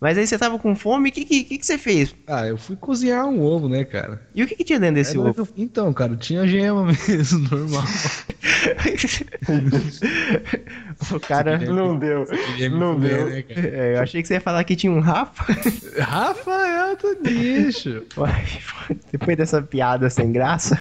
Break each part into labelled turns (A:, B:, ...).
A: Mas aí você tava com fome, o que, que, que, que você fez?
B: Ah, eu fui cozinhar um ovo, né, cara?
A: E o que, que tinha dentro desse
B: É,
A: ovo?
B: eu- Então, cara, tinha gema mesmo, normal.
A: o cara.
C: Não deu. Não
B: comer,
C: deu.
B: né?
A: É, eu achei que você ia falar que tinha um Rafa.
B: Rafael do bicho.
A: Uai, Depois dessa piada sem graça.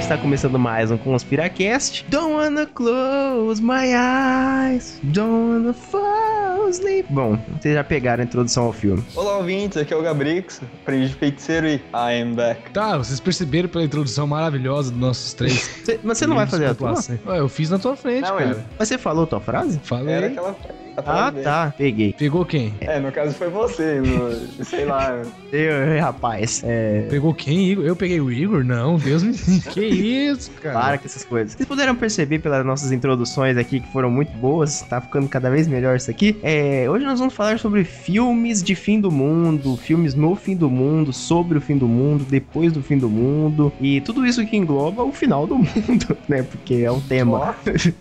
A: Está começando mais um Conspiracast. Don't wanna close my eyes, don't wanna fall asleep. Bom, vocês já pegaram a introdução ao filme.
C: Olá, ouvintes, aqui é o Gabrix, aprendiz de feiticeiro e I am back.
B: Tá, vocês perceberam pela introdução maravilhosa dos nossos três.
A: Você- mas você não vai fazer a tua?
B: Ué, eu fiz na tua frente,
C: Não,
B: cara.
A: Mas você falou a tua frase?
B: Falei.
C: Era aquela. frase
A: Ah,
C: dele.
A: tá, peguei.
B: Pegou quem?
C: É, no caso foi você, no- sei lá.
A: Eu, rapaz, é.
B: Pegou quem, Igor? Eu peguei o Igor? Não, Deus me. Que isso, cara?
A: Para com essas coisas. Vocês puderam perceber pelas nossas introduções aqui que foram muito boas, tá ficando cada vez melhor isso aqui. É, hoje nós vamos falar sobre filmes de fim do mundo, filmes no fim do mundo, sobre o fim do mundo, depois do fim do mundo e tudo isso que engloba o final do mundo, né? Porque é um tema.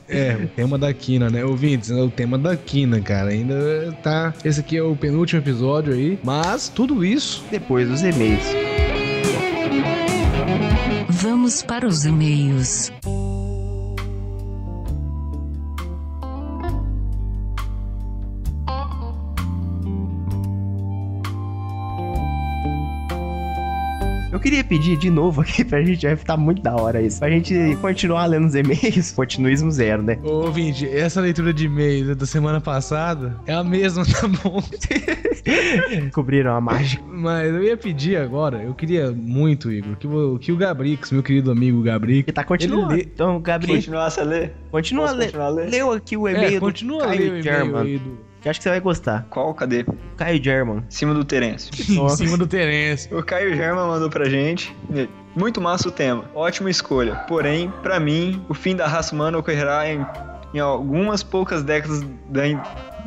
B: É, o tema da quina, né? Ouvintes, é o tema da quina, cara. Ainda tá. Esse aqui é o penúltimo episódio aí. Mas tudo isso.
A: Depois dos e-mails.
D: Vamos para os e-mails.
A: Eu queria pedir de novo aqui pra gente, vai ficar muito da hora isso. Pra gente continuar lendo os e-mails. Continuismo zero, né?
B: Ô, ouvinte, essa leitura de e-mail da semana passada é a mesma, tá bom?
A: Descobriram a mágica.
B: Mas eu ia pedir agora, eu queria muito, Igor, que o, que o Gabrix, meu querido amigo Gabrix.
A: Que tá continuando.
B: Ele lê-
A: Então, Gabriel,
C: continuasse a ler?
A: continua
C: a ler?
A: Leu aqui o e-mail
B: É,
A: do
B: continua a ler o
A: Caio
B: e-mail
A: German. Que acho que você vai gostar.
C: Qual? Cadê?
A: Caio German.
C: Em cima do Terêncio.
B: em cima do Terence.
C: O Caio German mandou pra gente. Muito massa o tema. Ótima escolha. Porém, pra mim, o fim da raça humana ocorrerá em, em algumas poucas décadas da in-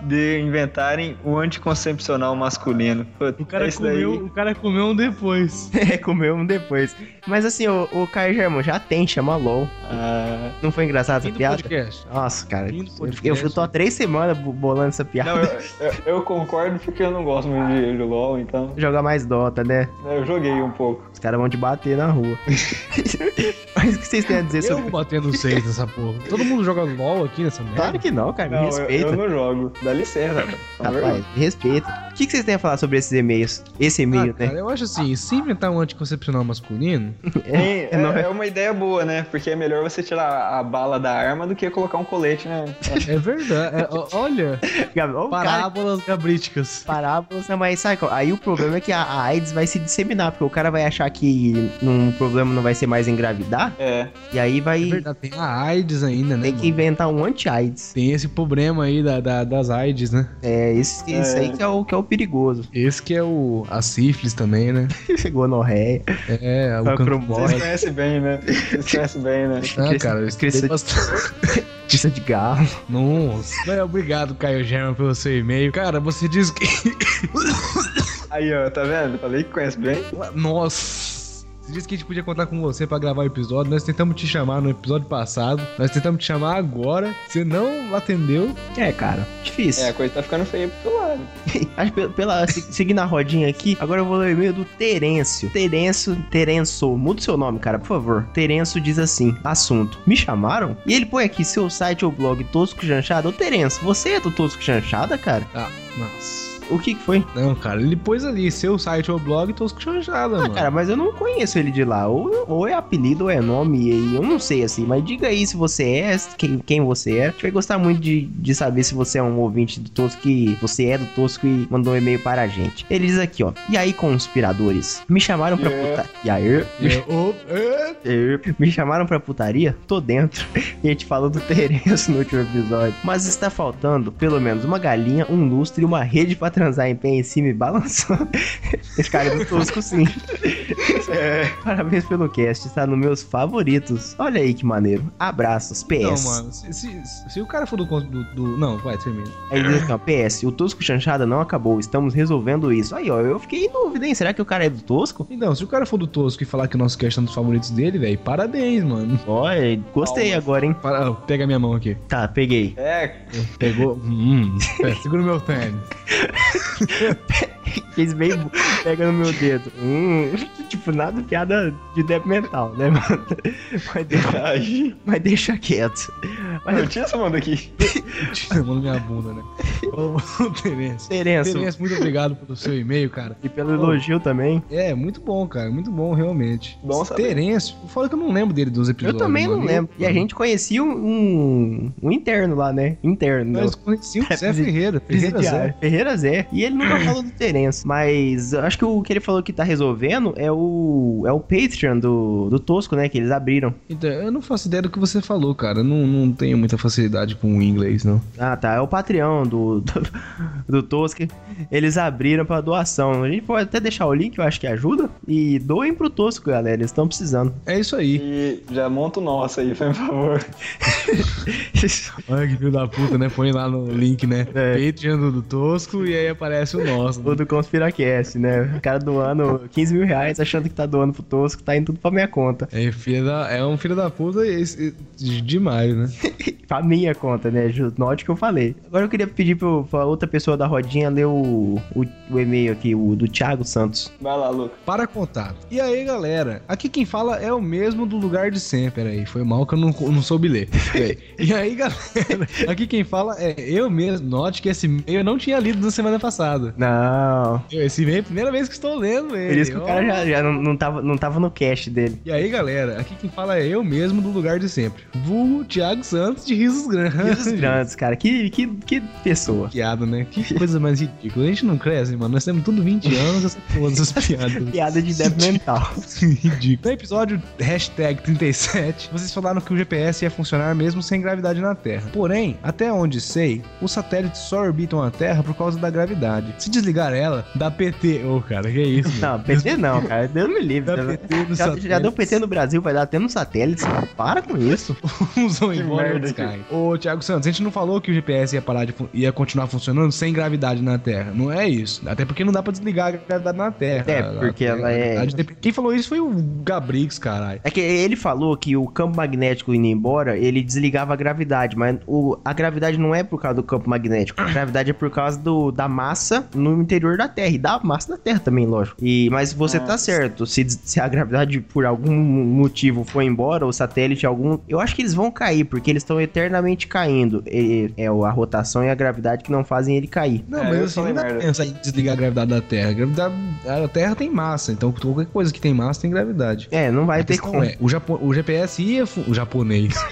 C: de inventarem o anticoncepcional masculino. Puta,
B: O cara,
C: esse
B: comeu,
C: daí-
B: o cara comeu um depois.
A: É, comeu um depois. Mas assim, o, o Caio German já tem, chama LOL.
C: Ah,
A: Não foi engraçado essa piada?
B: podcast.
A: Nossa, cara. Eu, eu tô há três semanas bo- bolando essa piada.
C: não, eu, eu- eu concordo porque eu não gosto muito de, de LOL, então.
A: Joga mais Dota, né?
C: Eu joguei um pouco.
A: Os caras vão te bater na rua. Mas o que vocês têm a dizer
B: Eu
A: sobre.
B: vou batendo seis nessa porra. Todo mundo joga LOL aqui nessa merda?
A: Claro que não, cara. Me
C: Não, eu,
A: respeita.
C: eu não jogo. Dá licença, rapaz. Tá
A: me respeita. O que, que vocês têm a falar sobre esses e-mails? Esse
B: Ah,
A: e-mail,
B: cara,
A: né?
B: eu acho assim, se inventar um anticoncepcional masculino,
C: Tem-
A: É, não
C: é,
A: é-
C: é uma ideia boa, né? Porque é melhor você tirar a bala da arma do que colocar um colete, né?
B: é verdade. é, olha,
A: cara-
B: parábolas gabríticas.
A: parábolas, né, mas sabe? Aí o problema é que a, a AIDS vai se disseminar, porque o cara vai achar que um problema não vai ser mais engravidar,
C: É.
A: e aí vai
B: É verdade, tem a AIDS ainda, né?
A: ter que
B: mano?
A: inventar um anti-AIDS.
B: Tem esse problema aí da, da- das AIDS, né?
A: É, isso, isso
C: É.
A: aí que é, o, que é o perigoso.
B: Esse que é o a sífilis também, né?
A: Gonorreia.
B: É, o
A: A
B: cancro
A: cromose.
C: Vocês conhecem bem, né? Vocês conhecem bem, né?
B: Ah, cara, eu estudei bastante.
A: Tissa de galo.
B: Nossa. É, obrigado, Caio German, pelo seu e-mail. Cara, você diz que.
C: Aí, ó, tá vendo? Falei que conhece bem.
B: Nossa. Você disse que a gente podia contar com você pra gravar o episódio. Nós tentamos te chamar no episódio passado. Nós tentamos te chamar agora. Você não atendeu.
A: É, cara, difícil.
C: É, a coisa tá ficando feia pro lado.
A: Acho que pela, pela- se- seguindo a rodinha aqui, agora eu vou ler o e-mail do Terêncio. Terêncio, Terenço, muda o seu nome, cara, por favor. Terêncio diz assim: assunto. Me chamaram? E ele põe aqui seu site ou blog Tosco Chanchada. Ô Terêncio, você é do Tosco Chanchada, cara?
B: Ah, nossa.
A: O que que foi?
B: Não, cara, ele pôs ali seu site ou blog tosco chanchada,
A: Ah,
B: mano.
A: cara, mas eu não conheço ele de lá. Ou, ou é apelido ou é nome, e eu não sei assim. Mas diga aí se você é, quem, quem você é. A gente vai gostar muito de, de saber se você é um ouvinte do Tosco que você é do Tosco e mandou um e-mail para a gente. Ele diz aqui, ó. E aí, conspiradores? Me chamaram pra
C: Yeah.
A: puta. E aí?
B: É. É,
A: Me chamaram pra putaria? Tô dentro. E a gente falou do Terence no último episódio. Mas está faltando pelo menos uma galinha, um lustre e uma rede pra transar em pé em cima e balançando. Esse cara é do tosco, sim.
C: É,
A: Parabéns pelo cast, está nos meus favoritos. Olha aí que maneiro. Abraços, PS.
B: Não, mano, se, se- se o cara for do, do, do- Não, vai, termina.
A: Aí ele diz assim, ó, PS, o Tosco Chanchada não acabou, estamos resolvendo isso. Aí, ó, eu fiquei em dúvida, hein? Será que o cara é do Tosco?
B: Então, se o cara for do Tosco e falar que o nosso cast é um dos favoritos dele, velho, parabéns, mano.
A: Olha, gostei
C: Palmas.
A: agora, hein?
B: Para, pega a minha mão aqui.
A: Tá, peguei.
C: é.
B: Pegou. Hum, é, segura o meu tênis.
A: Fez bem, pega no meu dedo. Hum, tipo, nada piada de dep mental, né, mano? Mas deixa, mas deixa quieto. Mas
C: eu tinha essa mão daqui.
B: Chamando minha bunda, né? Ô, Terence.
A: Terenço,
B: Terence, muito obrigado pelo seu e-mail, cara.
A: e pelo elogio também.
B: É, muito bom, cara. Muito bom, realmente.
C: Bom saber.
B: Terence, fala que eu não lembro dele dos
A: Eu
B: episódios.
A: também não
B: mano.
A: lembro. E a gente conhecia um, um, interno lá, né? Interno.
B: Nós conhecíamos o Zé Ferreira. Ferreira. Zé.
A: Ferreira Zé. E ele nunca falou do Terence. Mas eu acho que o que ele falou que tá resolvendo é o. É o Patreon do, do Tosco, né? Que eles abriram.
B: Então, eu não faço ideia do que você falou, cara. Eu não, não tenho muita facilidade com o inglês, não.
A: Ah, tá. É o Patreon do, do, do Tosca. Eles abriram pra doação. A gente pode até deixar o link, eu acho que ajuda. E doem pro Tosco, galera. Eles estão precisando.
B: É isso aí.
C: E já monta o nosso aí, por favor.
B: Olha que filho da puta, né? Põe lá no link, né?
A: É.
B: Patreon do, do Tosco e aí aparece o nosso.
A: o do Conspiracast, né? O cara doando 15 mil reais achando que tá doando pro Tosco, tá indo tudo pra minha conta.
B: É, filho da, é um filho da puta esse- esse- demais, né?
A: Pra minha conta, né? Note que eu falei. Agora eu queria pedir pro, pra outra pessoa da rodinha ler o, o, o e-mail aqui, o do Thiago Santos.
C: Vai lá, Luca.
B: Para contato. E aí, galera? Aqui quem fala é o mesmo do lugar de sempre. Peraí, foi mal que eu não, não soube ler. E aí, galera? Aqui quem fala é eu mesmo. Note que esse e-mail eu não tinha lido na semana passada.
A: Não.
B: Esse e-mail é a primeira vez que estou lendo ele.
A: Por isso que o cara já, já não, não, tava, não tava no cast dele.
B: E aí, galera? Aqui quem fala é eu mesmo do lugar de sempre. Vulgo Thiago Santos de Risos Grandes.
A: Risos grandes, cara. Que, que, que pessoa.
B: Piada, né? Que coisa mais ridícula. A gente não cresce, mano. Nós temos tudo 20 anos essa porra dessas piadas.
A: Piada de débito mental.
B: Ridículo. No episódio hashtag 37, vocês falaram que o GPS ia funcionar mesmo sem gravidade na Terra. Porém, até onde sei, os satélites só orbitam a Terra por causa da gravidade. Se desligar ela, dá PT. Ô, cara, que isso, mano?
A: Não, PT não, cara. Deus me livre.
B: Dá PT no
A: Já, já deu. PT no Brasil, vai dar até no satélite. Para com isso.
B: Embora outros
C: que-
B: caem. Ô, Thiago Santos, a gente não falou que o GPS ia parar de ia continuar funcionando sem gravidade na Terra. Não é isso. Até porque não dá pra desligar a gravidade na Terra.
A: É, porque
B: a-
A: ela
B: a
A: é-
B: Quem falou isso foi o Gabrix, caralho.
A: É que ele falou que o campo magnético indo embora, ele desligava a gravidade, mas o, a gravidade não é por causa do campo magnético. A gravidade é por causa do, da massa no interior da Terra. E da massa da Terra também, lógico. E, mas você tá
C: Nossa.
A: Certo. Se, se a gravidade por algum motivo for embora, o satélite algum. Eu acho que eles vão cair, porque eles estão eternamente caindo. E- é a rotação e a gravidade que não fazem ele cair.
B: Não,
C: É,
B: mas
C: eu
B: assim,
C: falei
B: não dá pra
C: merda.
B: pensar em desligar a gravidade da Terra. A, gravidade, a Terra tem massa, então qualquer coisa que tem massa tem gravidade.
A: É, não vai
B: A
A: ter como.
B: é, o, Japo- o GPS ia... O japonês.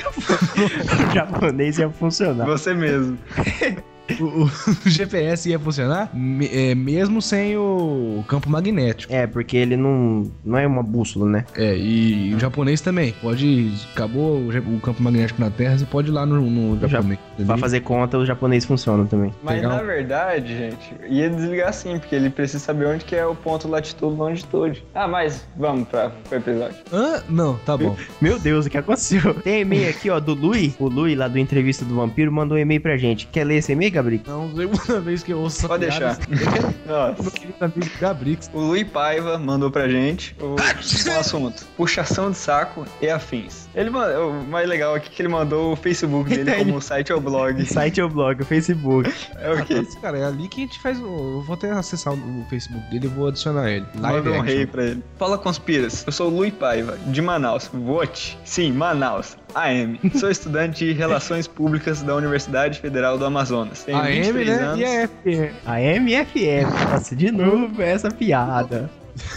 A: O japonês ia funcionar.
C: Você mesmo.
B: o, o- o GPS ia funcionar me- é, mesmo sem o campo magnético.
A: É, porque ele não, não é uma bússola, né?
B: É, e o japonês também. Pode... Acabou o, o campo magnético na Terra, você pode ir lá no, no japonês.
A: Pra fazer conta, os japoneses funcionam também.
C: Mas
B: Pegar
C: na verdade, gente, ia desligar sim, porque ele precisa saber onde que é o ponto latitude e longitude. Ah, mas vamos pra, pro episódio.
B: Hã? Não, tá bom.
A: Meu Deus, o que aconteceu? Tem e-mail aqui, ó, do Lui. O Lui, lá do Entrevista do Vampiro, mandou um e-mail pra gente. Quer ler esse e-mail, Gabriel?
B: Não, segunda vez que eu ouço
C: Pode deixar. Nossa.
B: Amigo Gabrix.
C: O Luiz Paiva mandou pra gente o, o assunto: puxação de saco e afins. Ele mandou, o mais legal aqui é que ele mandou o Facebook dele
A: Ele-
C: como site ou blog.
A: Site é o blog, o Facebook.
C: É o quê?
B: Cara, é ali que a gente faz. o- Eu vou até acessar o Facebook dele e vou adicionar ele.
C: Manda um rei pra ele. Fala conspiras. Eu sou o Luiz Paiva, de Manaus. Vote. Sim, Manaus. AM. Sou estudante de Relações Públicas da Universidade Federal do Amazonas. Tenho
B: A M,
C: 23
B: né?
C: anos.
B: E a F.
A: A MFF. Nossa, de novo essa piada.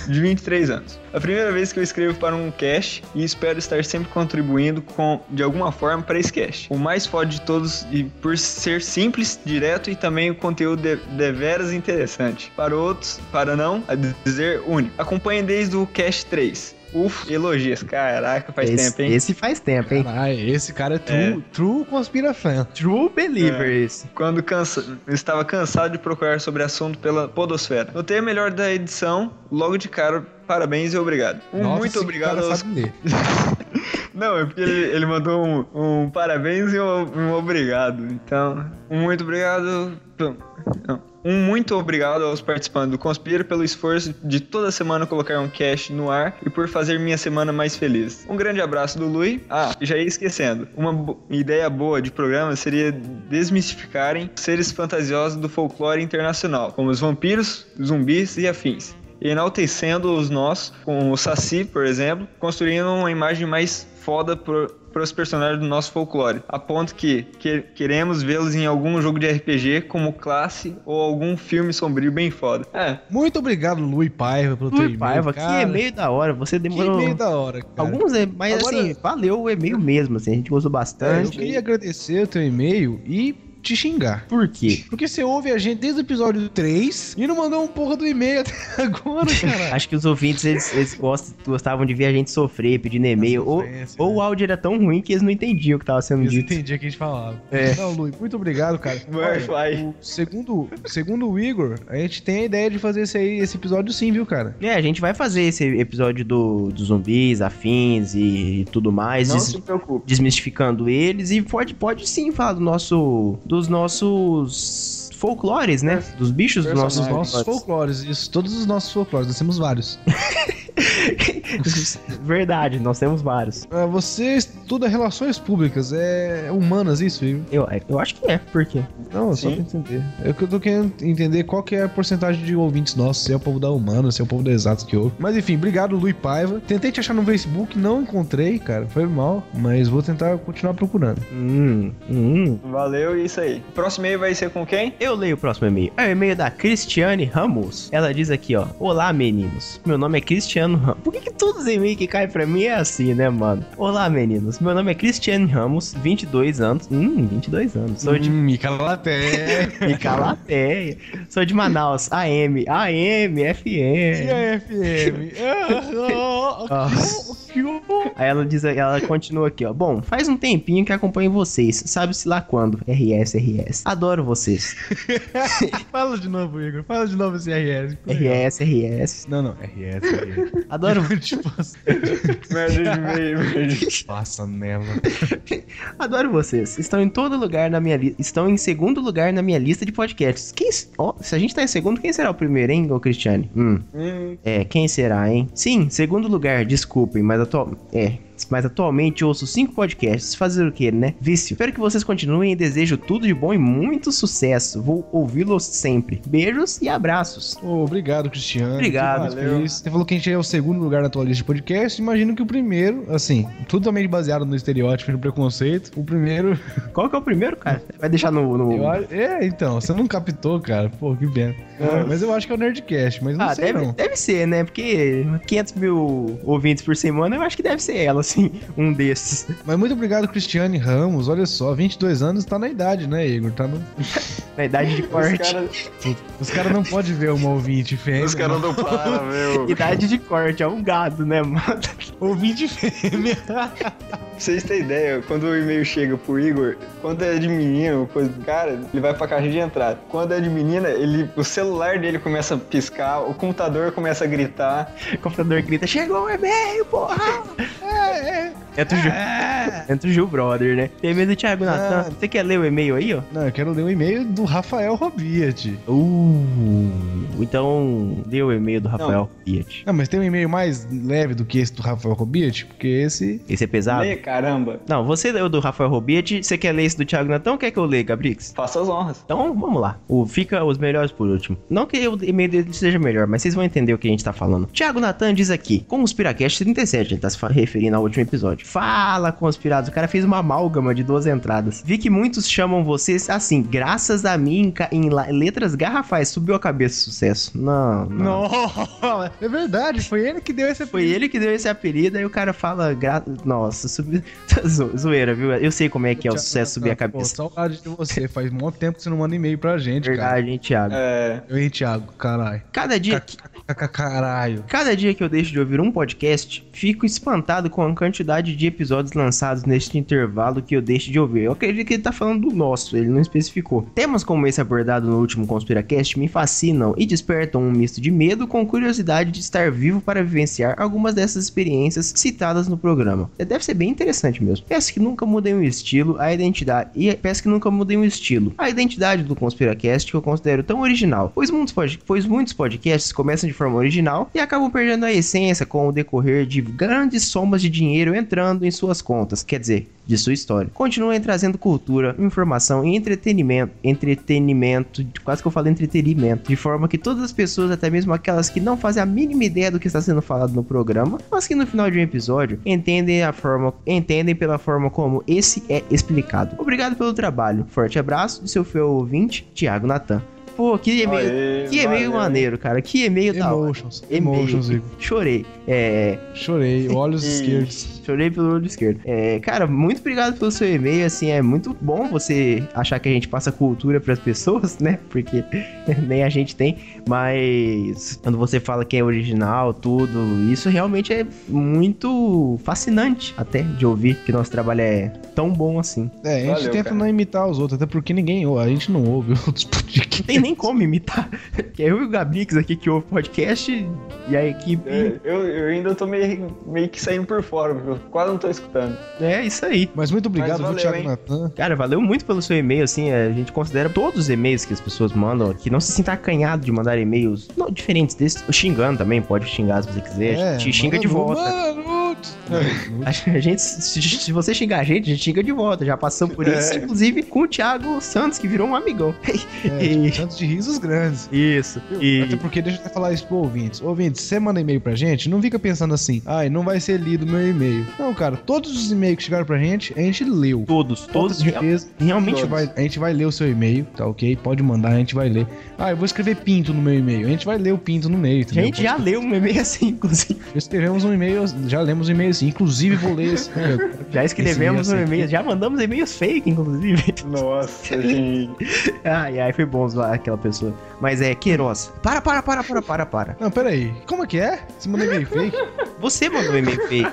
C: de 23 anos. A primeira vez que eu escrevo para um cast e espero estar sempre contribuindo com, de alguma forma para esse cast. O mais foda de todos e por ser simples, direto e também o conteúdo de, deveras interessante. Para outros, para não a dizer único. Acompanhe desde o cast 3. Uf, elogias. Caraca, faz
A: esse,
C: tempo, hein?
A: Esse faz tempo, hein?
B: Caralho, esse cara é true, true conspira fan.
A: True believer
C: É.
A: esse.
C: Quando cansa... estava cansado de procurar sobre assunto pela podosfera. Notei a melhor da edição, logo de cara parabéns e obrigado. Um
B: Nossa,
C: muito obrigado
B: cara
C: aos
B: sabe ler.
C: Não, é porque ele, ele mandou um, um parabéns e um, um obrigado. Então, um muito obrigado. Não, um muito obrigado aos participantes do Conspira pelo esforço de toda semana colocar um cast no ar e por fazer minha semana mais feliz. Um grande abraço do Lui. Ah, já ia esquecendo. Uma ideia boa de programa seria desmistificarem seres fantasiosos do folclore internacional, como os vampiros, zumbis e afins enaltecendo os nossos, com o Saci, por exemplo, construindo uma imagem mais foda para os personagens do nosso folclore, a ponto que, que queremos vê-los em algum jogo de RPG como classe ou algum filme sombrio bem foda. É,
B: Muito obrigado, Lui Paiva, pelo teu e-mail.
A: Paiva, que
B: cara.
A: e-mail da hora. Você
B: Que
A: demorou.
B: e-mail da hora, cara.
A: Alguns, é- mas
B: Agora-
A: assim, valeu o e-mail mesmo, assim, a gente gostou
B: É, eu
A: bastante.
B: queria agradecer o teu e-mail e te xingar.
A: Por quê?
B: Porque você ouve a gente desde o episódio 3 e não mandou um porra do e-mail até agora, cara.
A: Acho que os ouvintes, eles, eles gostam- gostavam de ver a gente sofrer, pedindo e-mail. Ou, ou
B: né?
A: o áudio era tão ruim que eles não entendiam o que tava sendo
B: Eles
A: dito.
B: entendiam o que a gente falava.
A: É.
B: Não, Lui, muito obrigado, cara.
C: Wi-Fi.
B: Olha, o segundo, segundo o Igor, a gente tem a ideia de fazer esse, aí, esse episódio sim, viu, cara?
A: É, a gente vai fazer esse episódio do, dos zumbis, afins e, tudo mais,
C: não
A: des-
C: se preocupe.
A: desmistificando eles. E pode, pode sim falar do nosso, dos nossos folclores, né? Dos bichos dos nossos
B: nossos folclores, isso, todos os nossos folclores, nós temos vários.
A: Verdade, nós temos vários.
B: Ah, Você estuda relações públicas, é humanas isso, Igor?
A: Eu, eu acho que é, por quê?
B: Não, só pra entender. É que eu tô querendo entender qual que é a porcentagem de ouvintes nossos, se é o povo da humana, se é o povo da exato que ouve. Mas enfim, obrigado, Lui Paiva. Tentei te achar no Facebook, não encontrei, cara. Foi mal, mas vou tentar continuar procurando.
A: Hum, hum.
C: Valeu, isso aí. Próximo e-mail vai ser com quem?
A: Eu leio o próximo e-mail. É o e-mail da Cristiane Ramos. Ela diz aqui, ó. Olá, meninos. Meu nome é Cristiano Ramos. Por que, que todos os e-mails que caem pra mim é assim, né, mano? Olá, meninos. Meu nome é Cristiane Ramos, 22 anos. Hum, 22 anos. Sou de
B: Hum, Mica Laté.
A: de Calateia. Sou de Manaus. AM. AM, FM.
B: FM.
A: Aí ela diz, ela continua aqui, ó. Bom, faz um tempinho que acompanho vocês. Sabe-se lá quando. RS, RS. Adoro vocês.
B: Fala de novo, Igor. Fala de novo esse RS.
A: RS, RS.
B: Não, não. RS, RS.
A: Adoro,
B: tipo assim,
C: Merda de e-mail, merda.
B: passa nela.
A: adoro vocês. Estão em todo lugar na minha lista. Estão em segundo lugar na minha lista de podcasts. Quem. Ó, se a gente tá em segundo, quem será o primeiro, hein, ô Cristiane? Hum.
C: Hum,
A: É, quem será, hein? Sim, segundo lugar, desculpem, mas atual... É, mas atualmente ouço cinco podcasts. Fazer o que, né? Vício. Espero que vocês continuem e desejo tudo de bom e muito sucesso. Vou ouvi-los sempre. Beijos e abraços.
B: Ô, obrigado, Cristiano.
A: Obrigado.
B: Você falou que a gente é o segundo lugar na tua lista de podcast. Imagino que o primeiro, assim, totalmente baseado no estereótipo e no preconceito. O primeiro.
A: Qual que é o primeiro, cara? Vai deixar no... no-
B: é, então, você não captou, cara. Pô, que pena. Mas eu acho que é o Nerdcast, mas não
A: Ah,
B: sei
A: deve,
B: não.
A: deve ser, né? Porque 500 mil ouvintes por semana, eu acho que deve ser ela, assim, um desses.
B: Mas muito obrigado, Cristiane Ramos. Olha só, 22 anos tá na idade, né, Igor? Tá no...
A: Na idade de corte.
C: caras
B: Os caras não podem ver uma ouvinte fêmea.
C: os cara não param, meu.
A: Idade de corte, é um gado, né, mano?
B: Ouvinte fêmea.
C: Pra vocês terem ideia, quando o e-mail chega pro Igor, quando é de menino, coisa do cara, ele vai pra caixa de entrada. Quando é de menina, ele, o celular dele começa a piscar, o computador começa a gritar.
A: O computador grita, chegou o e-mail, porra!
B: É, é.
A: Entra o Gil, entra o Gil Brother, né? Tem medo do Thiago Natan.
B: Ah.
A: Você quer ler o e-mail aí, ó?
B: Não, eu quero ler o e-mail do Rafael Robiat.
A: Uh, então dê o e-mail do Rafael Fiat.
B: Não, mas tem um e-mail mais leve do que esse do Rafael Robiat? Porque esse.
A: Esse é pesado?
C: Lê, caramba.
A: Não, você leu o do Rafael Robiat, você quer ler esse do Thiago Natan ou quer que eu leia, Gabrix?
C: Faça as honras.
A: Então, vamos lá. O Fica os melhores por último. Não que o e-mail dele seja melhor, mas vocês vão entender o que a gente tá falando. Thiago Natan diz aqui, Conspiracast 37, ele tá se referindo ao último episódio. Fala, conspirados. O cara fez uma amálgama de duas entradas. Vi que muitos chamam vocês assim, graças a mim, em letras garrafais. Subiu a cabeça, sucesso. Não, não.
B: Não, é verdade, foi ele que deu esse
A: Foi ele que deu esse apelido, aí o cara fala. Gra... Nossa, subiu. Zo- Zoeira, viu? Eu sei como é que é o sucesso subir a
B: Pô,
A: cabeça.
B: saudade de você. Faz muito tempo que você não manda e-mail pra gente, cara.
A: Verdade, hein, Thiago?
C: É.
B: Eu, hein, Thiago? Caralho.
A: Cada dia que.
B: Ca- Caralho.
A: Cada dia que eu deixo de ouvir um podcast, fico espantado com a quantidade de episódios lançados neste intervalo que eu deixo de ouvir. Eu acredito que ele tá falando do nosso, ele não especificou. Temas como esse abordado no último Conspiracast me fascinam e despertam um misto de medo com curiosidade de estar vivo para vivenciar algumas dessas experiências citadas no programa. Deve ser bem interessante mesmo. Peço que nunca mudem o estilo, a identidade e peço que nunca mudem o estilo, a identidade do Conspiracast que eu considero tão original, pois muitos, pod pois muitos podcasts começam de forma original e acabam perdendo a essência com o decorrer de grandes somas de dinheiro entrando em suas contas, quer dizer, de sua história. Continuem trazendo cultura, informação e entretenimento, entretenimento, quase que eu falo entretenimento, de forma que todas as pessoas, até mesmo aquelas que não fazem a mínima ideia do que está sendo falado no programa, mas que no final de um episódio entendem a forma, entendem pela forma como esse é explicado. Obrigado pelo trabalho. Forte abraço do seu fiel ouvinte, Thiago Natan. Pô, que e-mail,
C: Aê,
A: que e-mail
C: valeu.
A: maneiro, cara. Que e-mail da hora.
B: Emotions.
A: E-mail.
B: Emotions, Igor.
A: Chorei. É,
B: Chorei, olhos esquerdos.
A: Chorei pelo olho esquerdo. É, cara, muito obrigado pelo seu e-mail. Assim, é muito bom você achar que a gente passa cultura pras pessoas, né? Porque nem a gente tem. Mas quando você fala que é original, tudo, isso realmente é muito fascinante até de ouvir que nosso trabalho é tão bom assim.
B: É, a gente
C: Valeu,
B: tenta
C: cara.
B: não imitar os outros, até porque ninguém ouve, a gente não ouve outros podcasts.
A: Tem nem como imitar. Que é eu e o Gabix aqui que ouve podcast e a equipe.
C: É, eu, eu ainda tô meio, meio que saindo por fora, porque eu quase não tô escutando.
A: É isso aí.
B: Mas muito obrigado,
C: Mas
B: viu,
C: valeu,
B: Thiago
C: hein?
B: Natan.
A: Cara, valeu muito pelo seu e-mail, assim, a gente considera todos os e-mails que as pessoas mandam, que não se sinta acanhado de mandar e-mails não, diferentes desses, xingando também, pode xingar se você quiser, te xinga de
B: mano,
A: volta.
B: Mano,
A: A a gente, se, se você xingar a gente, a gente xinga de volta, já passamos por isso,
C: É.
A: inclusive com o Thiago Santos, que virou um amigão.
B: é,
A: E-
B: tanto de risos grandes.
A: Isso,
B: Até
A: e...
B: porque, deixa eu até falar isso pro ouvintes. Ouvintes, você manda e-mail pra gente, não fica pensando assim, ai, não vai ser lido meu e-mail. Não, cara, todos os e-mails que chegaram pra gente, a gente leu.
A: Todos,
B: Com
A: todos,
B: certeza. A
A: realmente
B: gente, vai, a gente vai ler o seu e-mail, tá ok? Pode mandar, a gente vai ler. Ah, eu vou escrever pinto no meu e-mail. A gente vai ler o pinto no meio,
A: A
B: entendeu?
A: gente já leu um e-mail assim, inclusive.
B: Escrevemos um e-mail, já lemos e-mail assim. Inclusive, vou ler esse.
A: Já escrevemos
B: Esse
A: um
B: e-mail
A: já mandamos e-mails fake, inclusive.
C: Nossa, gente.
A: Ai, ai, foi bom zoar aquela pessoa. Mas é, Queiroz. Para, para, para, para, para, para.
B: Não, pera aí. Como é que é? Você mandou e-mail fake?
A: Você mandou e-mail fake.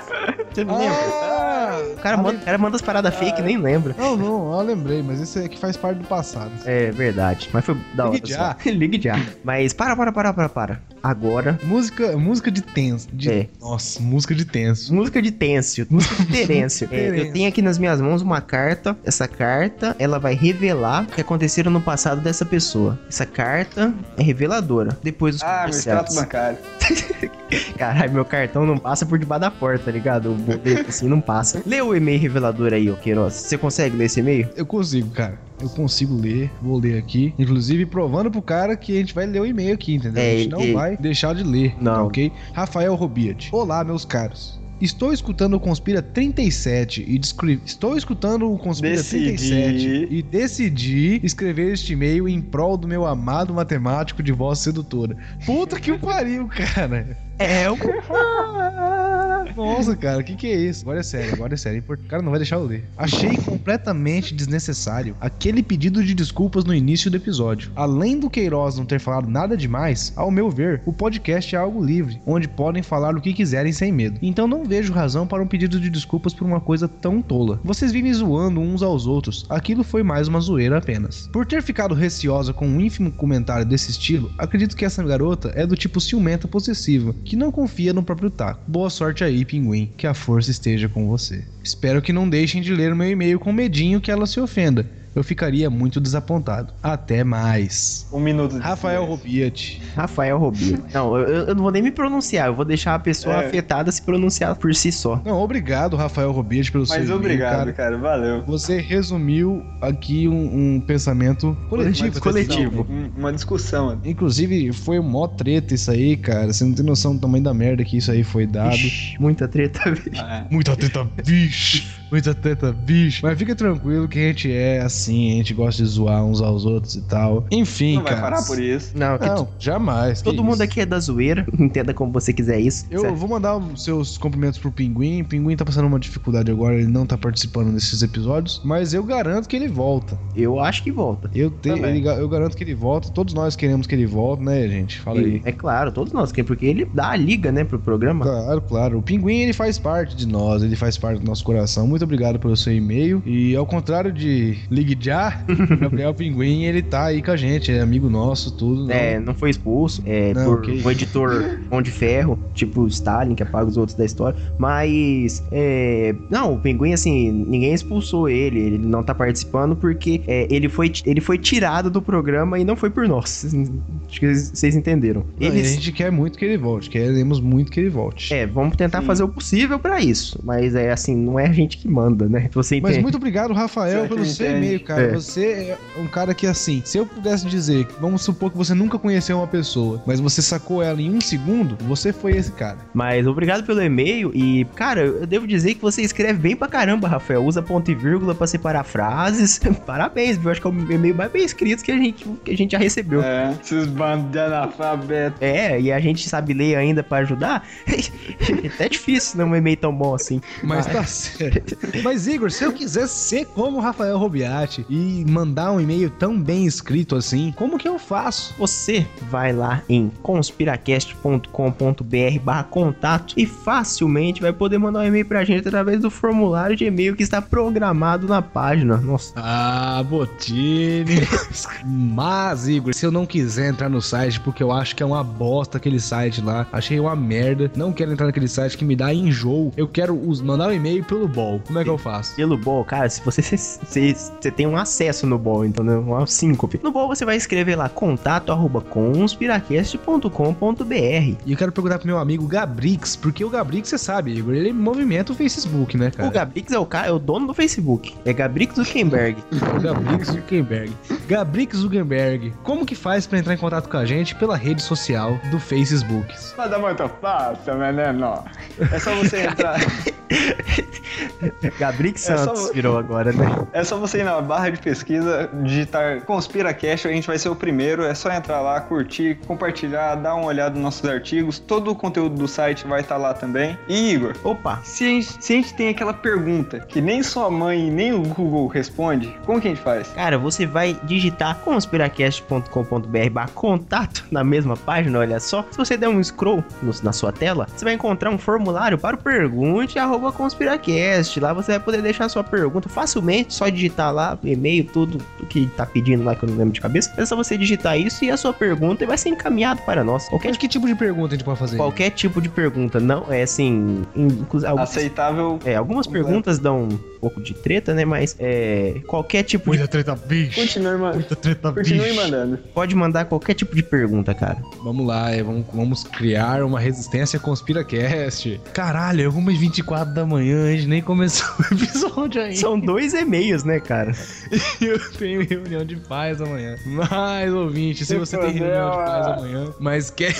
A: Você não lembra?
B: Ah!
A: O cara manda, o cara manda as paradas fake e nem lembra.
B: Não, não, eu lembrei, mas esse aqui faz parte do passado.
A: É verdade. Mas foi da hora.
B: Ligue
A: só. Ligue já. Mas para, para, para, para, para. Agora,
B: Música, música de tenso. De...
A: É.
B: Nossa, música de tenso.
A: música de Têncio. Música de Terêncio. É, eu tenho aqui nas minhas mãos uma carta. Essa carta, ela vai revelar o que aconteceram no passado dessa pessoa. Essa carta é reveladora. Depois dos
C: Ah, extrato
A: comerciais.
C: bancário.
A: Caralho, meu cartão não passa por debaixo da porta, tá ligado? O boleto assim não passa. Lê o e-mail revelador aí, ô Queiroz. Você consegue ler esse e-mail?
B: Eu consigo, cara. Eu consigo ler, vou ler aqui. Inclusive, provando pro cara que a gente vai ler o e-mail aqui, entendeu?
A: É,
B: a gente não vai deixar de ler,
A: Não.
B: tá ok? Rafael Robiat. Olá, meus caros. Estou escutando o Conspira 37 e descrevi... Estou escutando o Conspira
C: Decidi.
B: 37 e decidi escrever este e-mail em prol do meu amado matemático de voz sedutora. Puta que o pariu, cara.
A: É, o
B: Nossa, cara, o que, que é isso? Agora é sério, agora é sério. O cara não vai deixar eu ler. Achei completamente desnecessário aquele pedido de desculpas no início do episódio. Além do Queiroz não ter falado nada demais, ao meu ver, o podcast é algo livre, onde podem falar o que quiserem sem medo. Então não vejo razão para um pedido de desculpas por uma coisa tão tola. Vocês vivem zoando uns aos outros, aquilo foi mais uma zoeira apenas. Por ter ficado receosa com um ínfimo comentário desse estilo, acredito que essa garota é do tipo ciumenta possessiva, que não confia no próprio taco. Boa sorte aí, pinguim, que a força esteja com você. Espero que não deixem de ler meu e-mail com medinho que ela se ofenda. Eu ficaria muito desapontado. Até mais.
C: Um minuto de
B: Rafael. Robiat.
A: Rafael Robinho. Não, eu, eu não vou nem me pronunciar, eu vou deixar a pessoa
C: É.
A: afetada se pronunciar por si só.
B: Não, obrigado, Rafael Robiat, pelo seu
C: Mas
B: e-mail,
C: obrigado,
B: cara.
C: cara. Valeu.
B: Você resumiu aqui um, um pensamento coletivo.
C: Uma
A: coletivo.
C: discussão, um- Uma discussão.
B: Inclusive, foi mó treta isso aí, cara. Você não tem noção do tamanho da merda que isso aí foi dado.
A: Ixi, muita treta, bicho.
C: Ah,
B: Muita treta, bicho. Muita treta, bicho. Mas fica tranquilo que a gente é assim, a gente gosta de zoar uns aos outros e tal. Enfim,
C: Não vai
B: cara.
C: parar por isso.
A: Não,
B: Não, jamais.
A: todo
B: que
A: mundo
B: isso.
A: aqui é da zoeira, entenda como você quiser isso.
B: Eu
A: certo?
B: vou mandar os seus cumprimentos pro Pinguim. O Pinguim tá passando uma dificuldade agora, ele não tá participando desses episódios. Mas eu garanto que ele volta.
A: Eu acho que volta.
B: Eu, te, ele eu garanto que ele volta. Todos nós queremos que ele volte, né, gente? Fala aí.
A: É claro, todos nós queremos, porque ele dá a liga, né, pro programa.
B: Claro, claro. O Pinguim, ele faz parte de nós, ele faz parte do nosso coração. Muito obrigado pelo seu e-mail. E ao contrário de Ligue Já, o Gabriel Pinguim, ele tá aí com a gente, é amigo nosso, tudo. não.
A: É, não foi expulso é,
B: Não,
A: por
B: que
A: um editor mão de ferro, tipo Stalin, que apaga os outros da história. Mas, é, não, o Pinguim, assim, ninguém expulsou ele. Ele não tá participando porque é, ele, foi, ele foi tirado do programa e não foi por nós. Acho que vocês entenderam.
B: Não,
A: Eles,
B: a gente quer muito que ele volte, queremos muito que ele volte.
A: É, vamos tentar
C: Sim.
A: fazer o possível pra isso. Mas é assim, não é a gente que manda, né? Você
B: Mas
A: entende.
B: muito obrigado, Rafael, pelo seu e-mail, cara.
A: É.
B: Você é um cara que, assim, se eu pudesse dizer, vamos supor que você nunca conheceu uma pessoa, mas você sacou ela em um segundo, você foi esse cara.
A: Mas obrigado pelo e-mail e, cara, eu devo dizer que você escreve bem pra caramba, Rafael. Usa ponto e vírgula pra separar frases. Parabéns, viu? Acho que é o e-mail mais bem escrito que a gente, que a gente já recebeu.
C: É, esses bandos de analfabeto.
A: É, e a gente sabe ler ainda pra ajudar. é difícil não um e-mail tão bom assim.
B: Mas tá certo. Mas, Igor, se eu quiser ser como o Rafael Robiati e mandar um e-mail tão bem escrito assim, como que eu faço?
A: Você vai lá em conspiracast.com.br barra contato e facilmente vai poder mandar um e-mail pra gente através do formulário de e-mail que está programado na página. Nossa.
B: Ah, Botini. Mas, Igor, se eu não quiser entrar no site, porque eu acho que é uma bosta aquele site lá, achei uma merda, não quero entrar naquele site que me dá enjoo, eu quero mandar um e-mail pelo bol. Como é que eu faço?
A: Pelo Ball, cara, se você, você, você tem um acesso no Ball, então, né? Uma síncope. No Ball você vai escrever lá contato arroba conspiracast.com.br.
B: E eu quero perguntar pro meu amigo Gabrix, porque o Gabrix, você sabe, Igor, ele movimenta o Facebook, né, cara?
A: O Gabrix é o cara, é o dono do Facebook. É Gabrix Zuckerberg.
B: Gabrix Zuckerberg. Gabrix Zuckerberg. Como que faz pra entrar em contato com a gente pela rede social do Facebook?
C: Mas é muito fácil, menino. É só você entrar.
A: Gabrix
C: É
A: Santos virou agora, né?
C: É só você ir na barra de pesquisa, digitar ConspiraCast, a gente vai ser o primeiro. É só entrar lá, curtir, compartilhar, dar uma olhada nos nossos artigos. Todo o conteúdo do site vai estar lá também. E Igor,
A: Opa,
C: se a, gente, se a gente tem aquela pergunta que nem sua mãe nem o Google responde, como que a gente faz?
A: Cara, você vai digitar conspiracast.com.br contato na mesma página, olha só. Se você der um scroll no- na sua tela, você vai encontrar um formulário para o pergunte arroba conspiracast. Lá você vai poder deixar sua pergunta facilmente, só digitar lá, e-mail, tudo o que tá pedindo lá que eu não lembro de cabeça. É só você digitar isso e a sua pergunta vai ser encaminhado para nós. Qualquer,
B: Mas que tipo de pergunta a gente pode fazer?
A: qualquer tipo de pergunta, não é assim, inclusive
C: Aceitável.
A: é, algumas perguntas dão pouco de treta, né, mas é, qualquer tipo de
B: Muita treta, bicho.
C: Continue, ma-
B: Muita treta,
C: continue
B: bicho.
C: mandando.
A: Pode mandar qualquer tipo de pergunta, cara.
B: Vamos lá, é, vamos, vamos criar uma resistência conspiracast. Caralho, é 1h24 da manhã, a gente nem começou o episódio ainda.
A: São dois e-mails, né, cara?
B: Eu tenho reunião de paz amanhã. Mas, ouvinte, se
C: Que
B: você tem reunião de paz amanhã, mas quer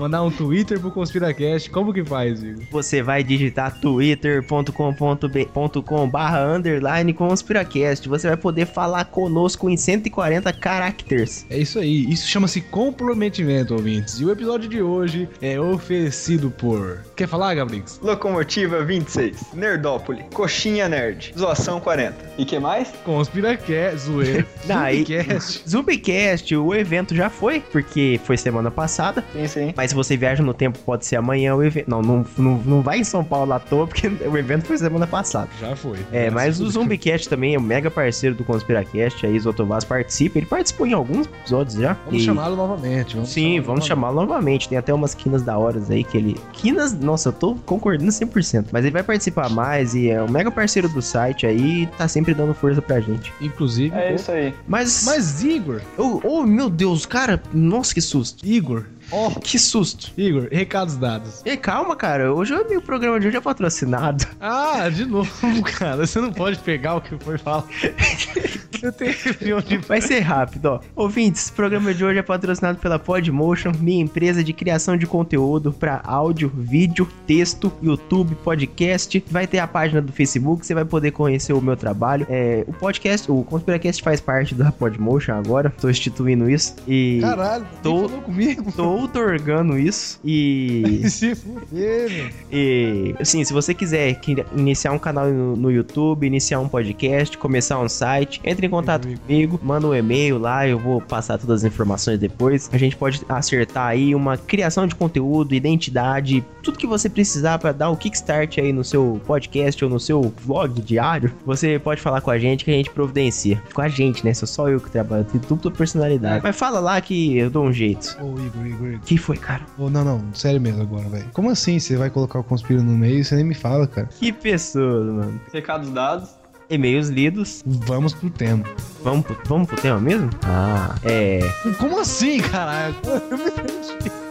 B: mandar um Twitter pro Conspiracast, como que faz, Igor?
A: Você vai digitar twitter.com.br barra underline conspiracast. Você vai poder falar conosco em 140 caracteres.
B: É isso aí, isso chama-se comprometimento, ouvintes. E o episódio de hoje é oferecido por. Quer falar, Gabrix?
C: Locomotiva 26, Nerdópole, Coxinha Nerd, Zoação 40. E que mais?
B: Conspiracast, zoeira. Zumbicast.
A: Zumbicast, o evento já foi, porque foi semana passada.
C: Sim, sim.
A: Mas se você viaja no tempo, pode ser amanhã o evento. Não, não, não, não vai em São Paulo à toa, porque o evento foi semana passada.
B: Já foi.
A: É,
B: Já
A: mas o. Zumbicast também é um mega parceiro do Conspiracast, aí Zotovaz participa. Ele participou em alguns episódios já.
B: Vamos
A: E-
B: chamá-lo novamente. Vamos
A: Sim,
B: chamá-lo
A: vamos chamá-lo novamente. Tem até umas quinas da horas aí que ele. Quinas, nossa, eu tô concordando 100%. Mas ele vai participar mais e é um mega parceiro do site aí, tá sempre dando força pra gente.
B: Inclusive.
C: É isso aí.
A: Mas.
B: Mas, Igor,
A: Oh, oh, meu Deus, cara, nossa, que susto.
B: Igor, ó,
A: Que susto.
B: Igor, recados dados.
A: E calma, cara, hoje o meu programa de hoje é patrocinado.
B: Ah, de novo, cara. Você não pode pegar o que foi falar. Eu tenho reunião de
A: Vai ser rápido, ó. Ouvintes, o programa de hoje é patrocinado pela Podmotion, minha empresa de criação de conteúdo para áudio, vídeo, texto, YouTube, podcast. Vai ter a página do Facebook, você vai poder conhecer o meu trabalho. É, o podcast, o Conspiracast faz parte da Podmotion agora. Tô instituindo isso e
B: Caralho,
A: tô...
B: falou comigo.
A: tô outorgando isso e
B: Se fuder.
A: E, assim, se você quiser iniciar um canal no, no YouTube, iniciar um podcast, começar um site, entre em contato comigo, manda um e-mail lá, eu vou passar todas as informações depois. A gente pode acertar aí uma criação de conteúdo, identidade, tudo que você precisar para dar o kickstart aí no seu podcast ou no seu vlog diário. Você pode falar com a gente que a gente providencia. Com a gente, né? Sou só eu que trabalho, tem dupla personalidade. Mas fala lá que eu dou um jeito.
B: Ô, Igor, Igor,
A: Que foi, cara?
B: Ô, não, não, sério mesmo agora, velho. Como assim você vai colocar o conspiro no meio e você nem me fala, cara?
A: Que pessoa, mano.
C: Recados dados.
A: E-mails lidos.
B: Vamos pro tema.
A: Vamos pro, vamos pro tema mesmo? Ah, é.
B: Como assim, caralho? Eu me perdi.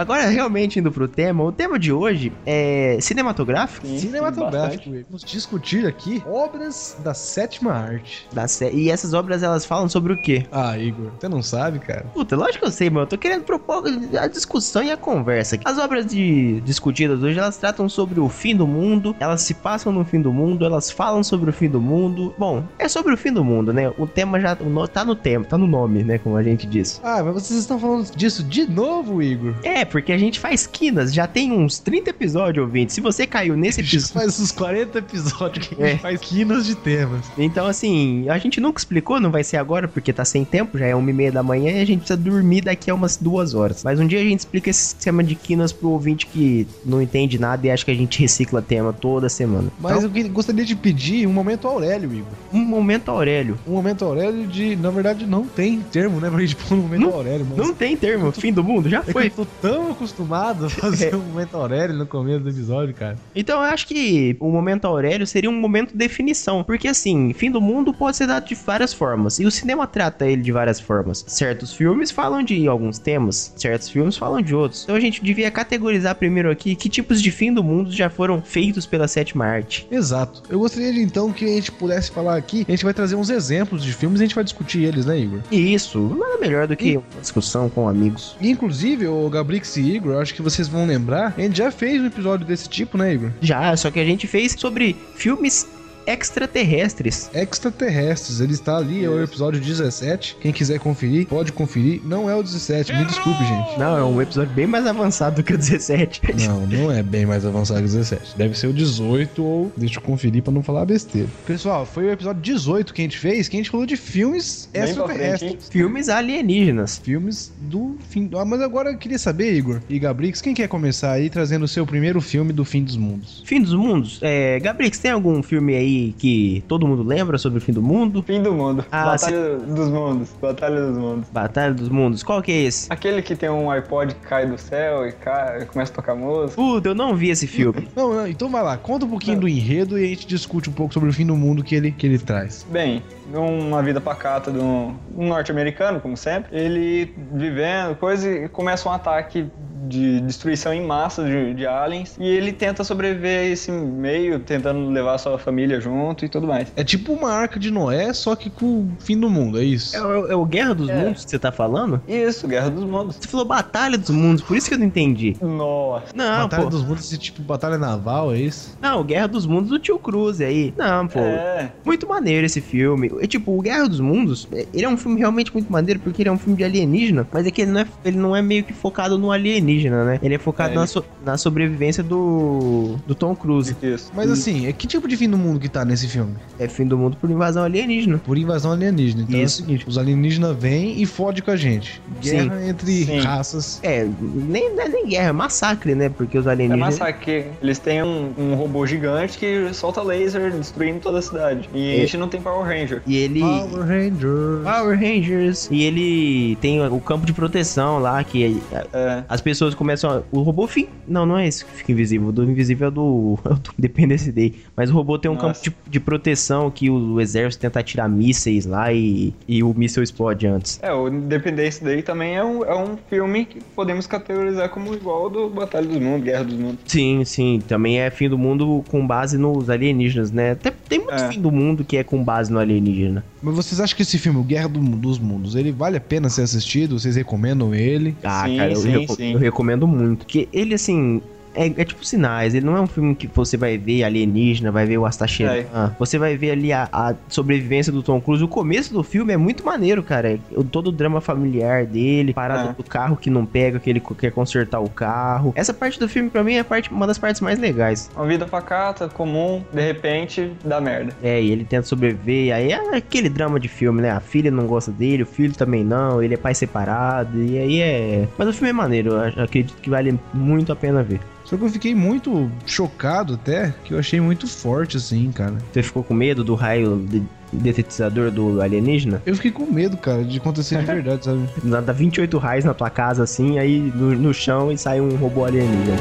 A: Agora, realmente indo pro tema, o tema de hoje é cinematográfico.
C: Sim,
B: Cinematográfico. Vamos discutir aqui obras da sétima arte.
A: Da sé- E essas obras elas falam sobre o quê?
B: Ah, Igor, você não sabe, cara?
A: Puta, lógico que eu sei, mano. Eu tô querendo propor a discussão e a conversa. aqui. As obras de, discutidas hoje, elas tratam sobre o fim do mundo, elas se passam no fim do mundo, elas falam sobre o fim do mundo. Bom, é sobre o fim do mundo, né? O tema já tá no tema, tá no nome, né? Como a gente diz.
B: Ah, mas vocês estão falando disso de novo, Igor?
A: É, porque a gente faz quinas, já tem uns 30 episódios, ouvinte. Se você caiu nesse episódio.
B: faz uns 40 episódios que a
A: É.
B: gente faz quinas de temas.
A: Então, assim, a gente nunca explicou, não vai ser agora, porque tá sem tempo, já é uma e meia da manhã e a gente precisa dormir daqui a umas duas horas. Mas um dia a gente explica esse sistema de quinas pro ouvinte que não entende nada e acha que a gente recicla tema toda semana.
B: Mas
A: Então,
B: eu que- gostaria de pedir um momento Aurélio, Igor.
A: um momento Aurélio.
B: Um momento Aurélio de. Na verdade, não tem termo, né? Pra gente pôr um momento
A: Não-
B: Aurélio, mas.
A: Não tem termo, fim do mundo, já
B: É
A: foi.
B: eu tô tão acostumado a fazer um momento Aurélio no começo do episódio, cara.
A: Então eu acho que o momento Aurélio seria um momento de definição. Porque assim, fim do mundo pode ser dado de várias formas. E o cinema trata ele de várias formas. Certos filmes falam de alguns temas, certos filmes falam de outros. Então a gente devia categorizar primeiro aqui que tipos de fim do mundo já foram feitos pela sétima arte.
B: Exato. Eu gostaria de então que a gente pudesse falar aqui. A gente vai trazer uns exemplos de filmes e a gente vai discutir eles, né, Igor?
A: E isso, nada melhor do que uma discussão com amigos.
B: E, inclusive, o Gabrix e Igor, acho que vocês vão lembrar, a gente já fez um episódio desse tipo, né, Igor?
A: Já, só que a gente fez sobre filmes extraterrestres.
B: Extraterrestres, ele está ali, é o episódio 17. Quem quiser conferir, pode conferir. Não é o 17, me desculpe, gente.
A: Não, é um episódio bem mais avançado do que o 17.
B: Não, não é bem mais avançado que o 17. Deve ser o 18 ou. Deixa eu conferir pra não falar besteira. Pessoal, foi o episódio 18 que a gente fez, que a gente falou de filmes
C: Bem
B: extraterrestres.
A: Filmes alienígenas.
B: Filmes do fim. Ah, mas agora eu queria saber, Igor e Gabrix, quem quer começar aí trazendo o seu primeiro filme do fim dos mundos?
A: Fim dos mundos? É, Gabrix, tem algum filme aí que todo mundo lembra sobre o fim do mundo?
C: Fim do mundo.
A: Ah,
C: Batalha dos mundos. Batalha dos mundos.
A: Batalha dos mundos, qual que é esse?
C: Aquele que tem um iPod que cai do céu e cai, começa a tocar música.
A: Puta, eu não vi esse filme.
B: Não, não, então vai lá, conta um pouquinho do enredo e a gente discute um pouco sobre o fim do mundo que ele, que ele traz.
C: Bem, numa vida pacata de um, um norte-americano, como sempre, ele vivendo, coisa, e começa um ataque de destruição em massa de, de aliens e ele tenta sobreviver a esse meio, tentando levar sua família junto e tudo mais.
B: É tipo uma arca de Noé, só que com o fim do mundo, é isso?
A: É, o- é o Guerra dos
C: É.
A: Mundos que você tá falando?
C: Isso, Guerra dos Mundos.
A: Você falou Batalha dos Mundos, por isso que eu não entendi.
C: Nossa.
A: Não,
B: batalha
A: pô.
B: dos mundos, esse tipo batalha naval, é isso?
A: Não, Guerra dos Mundos do Tio Cruz aí. Não, pô.
C: É,
A: Muito maneiro esse filme. É, tipo, o Guerra dos Mundos, é, ele é um filme realmente muito maneiro porque ele é um filme de alienígena, mas é que ele não é, ele não é meio que focado no alienígena, né? Ele é focado
C: É,
A: na, so- na sobrevivência do, do Tom Cruise.
C: isso.
B: Mas assim, é que tipo de fim do mundo que tá nesse filme?
A: É fim do mundo por invasão alienígena.
B: Por invasão alienígena. Então
A: Isso.
B: é o seguinte, os alienígenas vêm e fodem com a gente. Guerra entre
C: Sim.
B: raças.
A: É, nem, não é nem guerra, é massacre, né? Porque os
C: É
A: alienígenas.
C: massacre. Eles têm um, um robô gigante que solta laser destruindo toda a cidade. E
A: É.
C: a gente não tem Power Ranger.
A: E ele.
B: Power Rangers.
A: Power Rangers. E ele tem o campo de proteção lá, que
C: É.
A: as pessoas começam. A... O robô fica. Não, não é esse que fica invisível. O do invisível é do, é o do Independence Day. Mas o robô tem um
C: Nossa.
A: campo de, de proteção que o, o exército tenta atirar mísseis lá e, e o míssil explode antes.
C: É, o Independence Day também é um, é um filme que podemos categorizar como igual ao do Batalha dos Mundos, Guerra dos Mundos.
A: Sim, sim. Também é fim do mundo com base nos alienígenas, né? Até tem muito
C: É.
A: fim do mundo que é com base no alienígena.
B: Mas vocês acham que esse filme, o Guerra do- dos Mundos, ele vale a pena ser assistido? Vocês recomendam ele?
A: Ah,
C: Sim,
A: cara, eu,
C: sim,
A: reco-
C: sim.
A: eu recomendo muito. Porque ele, assim, é, é tipo sinais, ele não é um filme que você vai ver alienígena, vai ver o Astacheran.
C: É.
A: Você vai ver ali a, a sobrevivência do Tom Cruise. O começo do filme é muito maneiro, cara. O- todo o drama familiar dele, parada
C: É.
A: do carro que não pega, que ele quer consertar o carro. Essa parte do filme, pra mim, é parte, uma das partes mais legais.
C: Uma vida pacata, comum, de repente, dá merda.
A: É, e ele tenta sobreviver, aí é aquele drama de filme, né? A filha não gosta dele, o filho também não, ele é pai separado, e aí é. Mas o filme é maneiro, eu ac- acredito que vale muito a pena ver.
B: Só que eu fiquei muito chocado até, que eu achei muito forte, assim, cara.
A: Você ficou com medo do raio de- detetizador do alienígena?
B: Eu fiquei com medo, cara, de acontecer de verdade, sabe?
A: Dá 28 raios na tua casa assim, aí no, no chão e sai um robô alienígena.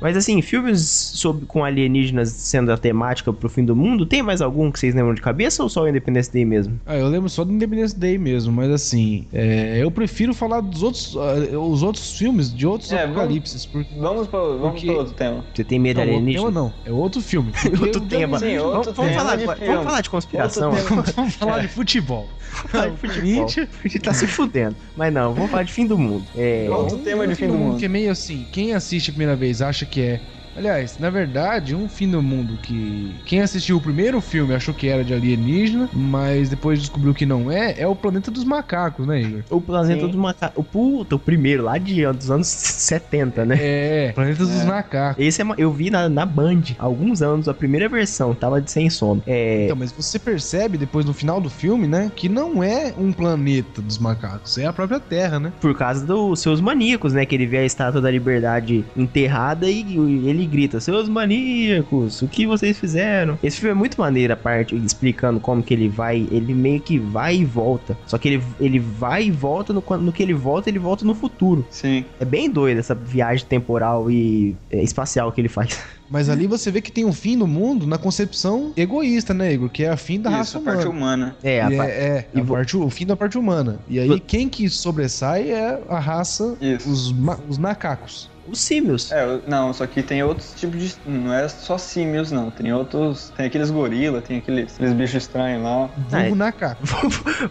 A: Mas assim, filmes sobre, com alienígenas sendo a temática pro fim do mundo, tem mais algum que vocês lembram de cabeça ou só o Independence Day mesmo?
B: Ah, eu lembro só do Independence Day mesmo, mas assim, é, eu prefiro falar dos outros, ah, os outros filmes, de outros
C: É, vamos-
B: apocalipses, porque...
C: Vamos para vamos
B: Porque-
C: pro outro tema.
A: Você tem medo de
B: Não,
A: alienígena?
B: tema não, é outro filme.
A: Outro tema.
C: Sim,
A: vamos,
C: outro
A: vamos
C: tema
A: falar,
C: de
A: vamos falar de conspiração.
B: Vamos falar de futebol.
A: de futebol. A gente tá se fudendo. Mas não, vamos falar de fim do mundo. É,
C: Outro tema de fim do mundo.
B: Que é meio assim, quem assiste a primeira vez acha que é. Aliás, na verdade, um fim do mundo que. Quem assistiu o primeiro filme achou que era de alienígena, mas depois descobriu que não é, é o planeta dos macacos, né, Igor?
A: o planeta
C: Sim.
A: dos macacos. O puta, o primeiro, lá de, dos anos 70, né?
B: É, planeta dos
C: É.
B: macacos.
A: Esse é, eu vi na, na Band há alguns anos, a primeira versão, tava de sem sono. É.
B: Então, mas você percebe depois no final do filme, né, que não é um planeta dos macacos, é a própria Terra, né?
A: Por causa dos seus maníacos, né? Que ele vê a estátua da liberdade enterrada e ele grita: Seus maníacos, o que vocês fizeram? Esse filme é muito maneiro, a parte explicando como que ele vai. Ele meio que vai e volta. Só que ele, ele vai e volta, no, no que ele volta, ele volta no futuro.
C: Sim.
A: É bem doido essa viagem temporal e é, espacial que ele faz.
B: Mas ali você vê que tem um fim do mundo na concepção egoísta, né, Igor? Que é a fim da
C: Isso,
B: raça
C: a
B: humana.
C: parte humana.
A: É, a
B: E
A: pa-
B: é, é,
A: e
B: a
A: vo-
B: parte- o fim da parte humana. E aí, quem que sobressai é a raça,
C: Isso.
B: os, ma- os macacos.
A: Os símios.
C: É, não, só que tem outros tipos de. Não é só símios, não. Tem outros. Tem aqueles gorila, tem aqueles, aqueles bichos estranhos lá.
A: Ah, é.
B: Vulgo macaco.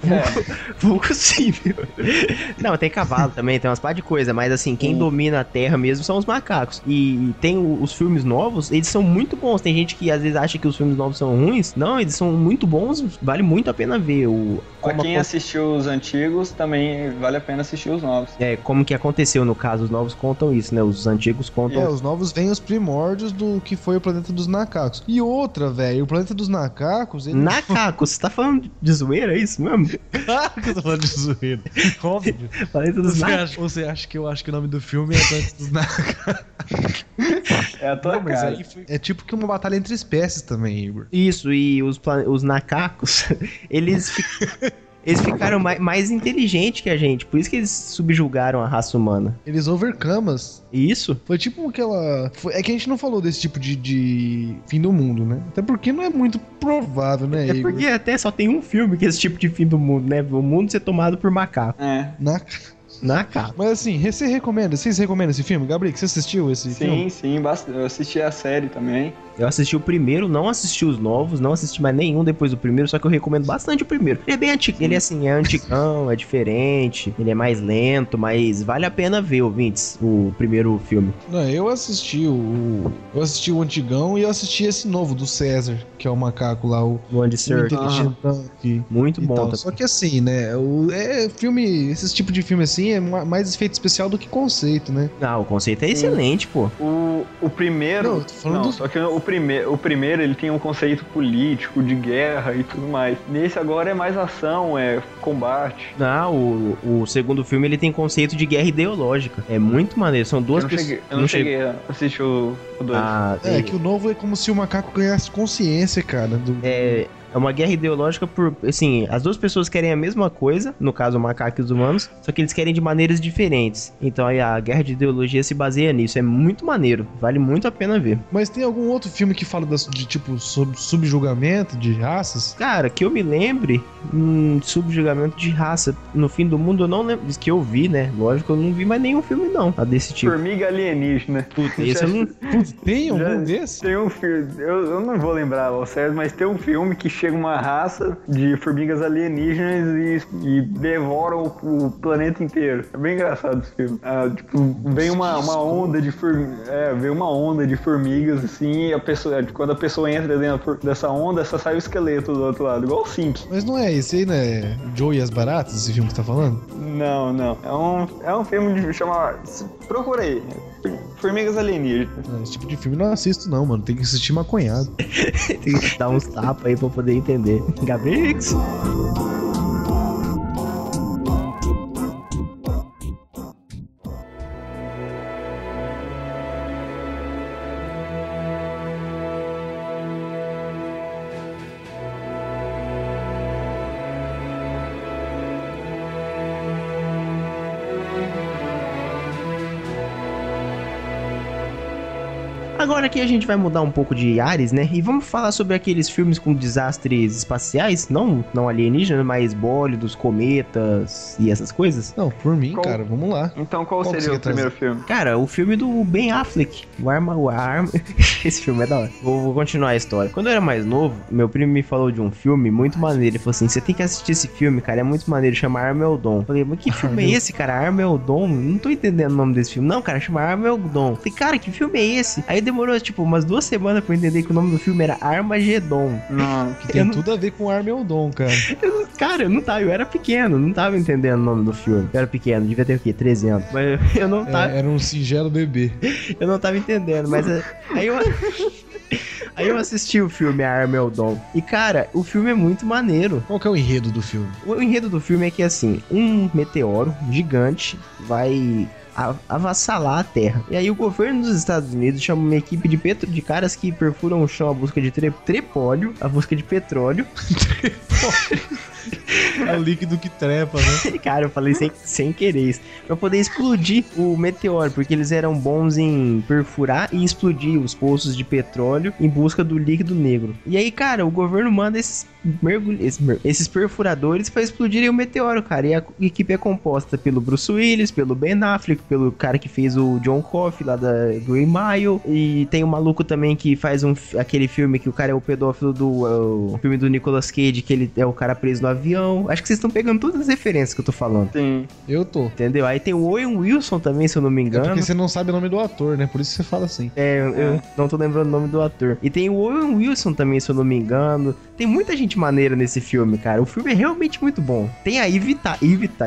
C: É.
A: Vulgo símio. Não, tem cavalo também, tem umas par de coisa, mas assim, quem
C: Sim.
A: domina a terra mesmo são os macacos. E tem o- os filmes novos, eles são muito bons. Tem gente que às vezes acha que os filmes novos são ruins. Não, eles são muito bons, vale muito a pena ver. O,
C: Pra quem
A: acon-
C: assistiu os antigos, também vale a pena assistir os novos.
A: é, como que aconteceu no caso, os novos contam isso, né? Os antigos contam.
B: É, os novos vêm os primórdios do que foi o planeta dos macacos. E outra, velho, o planeta dos macacos, ele...
A: Macacos, você tá falando de zoeira, é isso mesmo?
B: Claro que eu tô falando de zoeira. Óbvio.
A: Planeta dos
B: Você
A: macacos.
B: acha, você acha que eu acho que o nome do filme é Planeta dos Macacos?
C: É a tua
B: Não,
C: cara.
B: foi- É tipo que uma batalha entre espécies também, Igor.
A: Isso, e os, pla- os macacos, eles, eles ficaram mai- mais inteligentes que a gente, por isso que eles subjugaram a raça humana.
B: Eles overcamas.
A: Isso?
B: Foi tipo aquela. foi- É que a gente não falou desse tipo de, de fim do mundo, né? Até porque não é muito provável, né,
A: É
B: Igor?
A: porque até só tem um filme que é esse tipo de fim do mundo, né? O mundo ser tomado por macaco.
C: É.
B: Na-
A: Macaco.
B: Mas assim, você recomenda? Vocês recomendam esse filme? Gabriel, você assistiu esse filme?
C: Sim, sim, basta- eu assisti a série também.
A: Eu assisti o primeiro, não assisti os novos, não assisti mais nenhum depois do primeiro, só que eu recomendo bastante o primeiro. Ele é bem antigo, ele é assim, é antigão, é diferente, ele é mais lento, mas vale a pena ver, ouvintes, o primeiro filme.
B: Não, eu assisti o. Eu assisti o antigão e eu assisti esse novo do César, que é o macaco lá, o,
A: O Andy Serkis.
B: aqui.
A: Muito bom.
B: Só que assim, né? O, é filme. Esse tipo de filme assim é ma- mais efeito especial do que conceito, né?
A: Ah, o conceito é excelente, pô.
C: O, o primeiro.
B: Não, eu tô falando
C: não,
B: do-
C: só que o primeiro, o primeiro ele tem um conceito político, de guerra e tudo mais. Nesse agora é mais ação, é combate.
A: Não, o, o segundo filme ele tem conceito de guerra ideológica. É muito maneiro. São duas
C: eu não
A: pessoas.
C: cheguei, eu não cheguei a assistir o 2.
A: Ah,
B: É,
A: é,
B: que o novo é como se o macaco ganhasse consciência, cara. Do...
A: é, é uma guerra ideológica por. Assim, as duas pessoas querem a mesma coisa, no caso o macaco e os humanos, só que eles querem de maneiras diferentes. Então aí a guerra de ideologia se baseia nisso. É muito maneiro. Vale muito a pena ver.
B: Mas tem algum outro filme que fala das- de tipo sub- subjugamento de raças?
A: Cara, que eu me lembre, hum, subjugamento de raça. No fim do mundo eu não lembro. Que eu vi, né? Lógico, eu não vi mais nenhum filme, não. A desse tipo.
C: Formiga alienígena.
A: Puta, esse eu não.
B: Putz, tem algum
C: Já-
B: desse?
C: Tem um filme, eu, eu não vou lembrar ao certo, mas tem um filme que chega uma raça de formigas alienígenas e, e devoram o, o planeta inteiro. É bem engraçado esse filme. Ah, tipo, vem uma, uma onda de formigas. É, vem uma onda de formigas, assim, e a pessoa, quando a pessoa entra dentro dessa onda, só sai o esqueleto do outro lado, igual o Simpsons.
B: Mas não é esse aí, né? Joe e as Baratas, esse filme que tá falando?
C: Não, não. É um, é um filme de chamar. Procura aí. Formigas alienígenas.
B: Não, esse tipo de filme não assisto, não, mano. Tem que assistir maconhado.
A: Tem que dar uns tapas aí pra poder entender. Gabrix. Agora aqui a gente vai mudar um pouco de ares, né? E vamos falar sobre aqueles filmes com desastres espaciais, não, não alienígenas, mas bólidos, cometas e essas coisas.
B: Não, por mim,
C: Qual-
B: cara, vamos lá.
C: Então qual,
B: Qual
C: seria o primeiro filme?
A: Cara, o filme do Ben Affleck, o Arma, o Arma... Esse filme é da hora. Vou, vou continuar a história. Quando eu era mais novo, meu primo me falou de um filme muito maneiro. Ele falou assim, você tem que assistir esse filme, cara, é muito maneiro, chama Armeldon. Falei, mas que filme é esse, cara? Armeldon? Não tô entendendo o nome desse filme. Não, cara, chama Armeldon. Falei, cara, que filme é esse? Aí demorou, tipo, umas duas semanas pra eu entender que o nome do filme era Armagedon.
C: Não.
B: Que tem
A: Eu não-
B: tudo a ver com Armeldon, cara.
A: Eu não- cara, eu não tava, eu era pequeno, não tava entendendo o nome do filme. Eu era pequeno, devia ter o quê? 13 anos. Mas eu não tava,
B: É, era um singelo bebê.
A: eu não tava entendendo, mas é, aí eu Aí eu assisti o filme Armeldon. E cara, o filme é muito maneiro.
B: Qual que é o enredo do filme?
A: O enredo do filme é que assim, um meteoro gigante vai avassalar a Terra. E aí o governo dos Estados Unidos chama uma equipe de, petro, de caras que perfuram o chão à busca de tre, trepóleo, à busca de petróleo.
B: É o líquido que trepa, né?
A: Cara, eu falei sem, sem querer isso. Pra poder explodir o meteoro, porque eles eram bons em perfurar e explodir os poços de petróleo em busca do líquido negro. E aí, cara, o governo manda esses, mergulh... esses, perfuradores pra explodirem o meteoro, cara. E a equipe é composta pelo Bruce Willis, pelo Ben Affleck, pelo cara que fez o John Coffey lá da Green Mile. E tem um maluco também que faz um, aquele filme que o cara é o pedófilo do é o filme do Nicolas Cage, que ele é o cara preso no avião. Acho que vocês estão pegando todas as referências que eu tô falando.
C: Sim.
B: Eu tô.
A: Entendeu? Aí tem o Owen Wilson também, se eu não me
B: É
A: engano.
B: porque você não sabe o nome do ator, né? Por isso você fala assim.
A: É, eu- eu não tô lembrando o nome do ator. E tem o Owen Wilson também, se eu não me engano. Tem muita gente maneira nesse filme, cara. O filme é realmente muito bom. Tem a Eve, Ta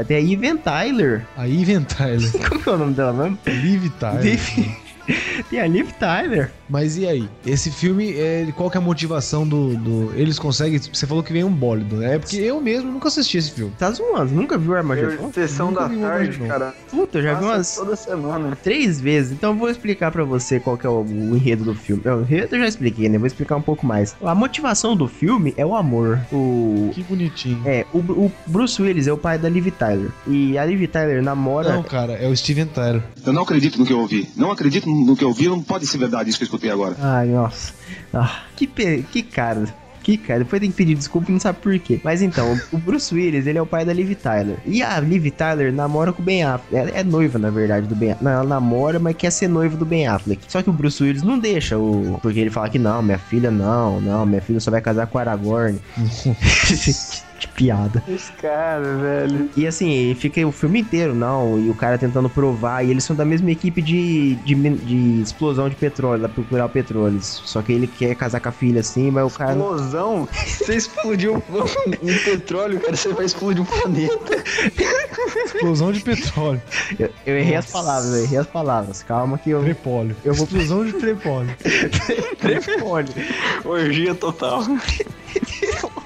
A: tem a Even Tyler.
B: A Even Tyler.
A: Como que é o nome dela mesmo?
B: Liv Tyler.
A: Liv- tem a Liv Tyler.
B: Mas e aí? Esse filme, é, qual que é a motivação do, do- Eles conseguem. Você falou que vem um bólido, né? É porque eu mesmo nunca assisti esse filme.
A: Tá zoando, nunca viu Armagedon?
C: Eu, sessão
B: Nunca
C: da
B: vi o
C: tarde, cara.
A: Puta, eu já vi umas
C: toda semana.
A: três vezes. Então eu vou explicar pra você qual que é o, o enredo do filme. Não, O enredo eu já expliquei, né? Vou explicar um pouco mais. A motivação do filme é o amor. O,
B: Que bonitinho.
A: É, o, o Bruce Willis é o pai da Liv Tyler. E a Liv Tyler namora.
B: Não, cara, é o Steven Tyler.
E: Eu não acredito no que eu ouvi. Não acredito no que eu ouvi. Não pode ser verdade isso que eu escutei agora.
A: Ai, nossa. Ah, que, pe... que cara. Que cara, depois tem que pedir desculpa e não sabe por quê. Mas então, o Bruce Willis, ele é o pai da Liv Tyler. E a Liv Tyler namora com o Ben Affleck. Ela é noiva, na verdade, do Ben Affleck. Não, ela namora, mas quer ser noiva do Ben Affleck. Só que o Bruce Willis não deixa o. Porque ele fala que não, minha filha não, não, minha filha só vai casar com o Aragorn. que piada.
C: Esse cara, velho.
A: E assim, fica o filme inteiro, não, e o cara tentando provar, e eles são da mesma equipe de, de, de explosão de petróleo, lá procurar o petróleo. Só que ele quer casar com a filha assim, mas o cara.
C: Explosão? Você explodiu um, um petróleo, cara, você vai explodir um planeta.
B: Explosão de petróleo.
A: Eu, eu errei as
B: Nossa.
A: palavras, eu errei as palavras. Calma que eu.
B: Trepóleo.
A: Eu vou-
B: Explosão de trepóleo.
A: Trepóleo.
C: Orgia total.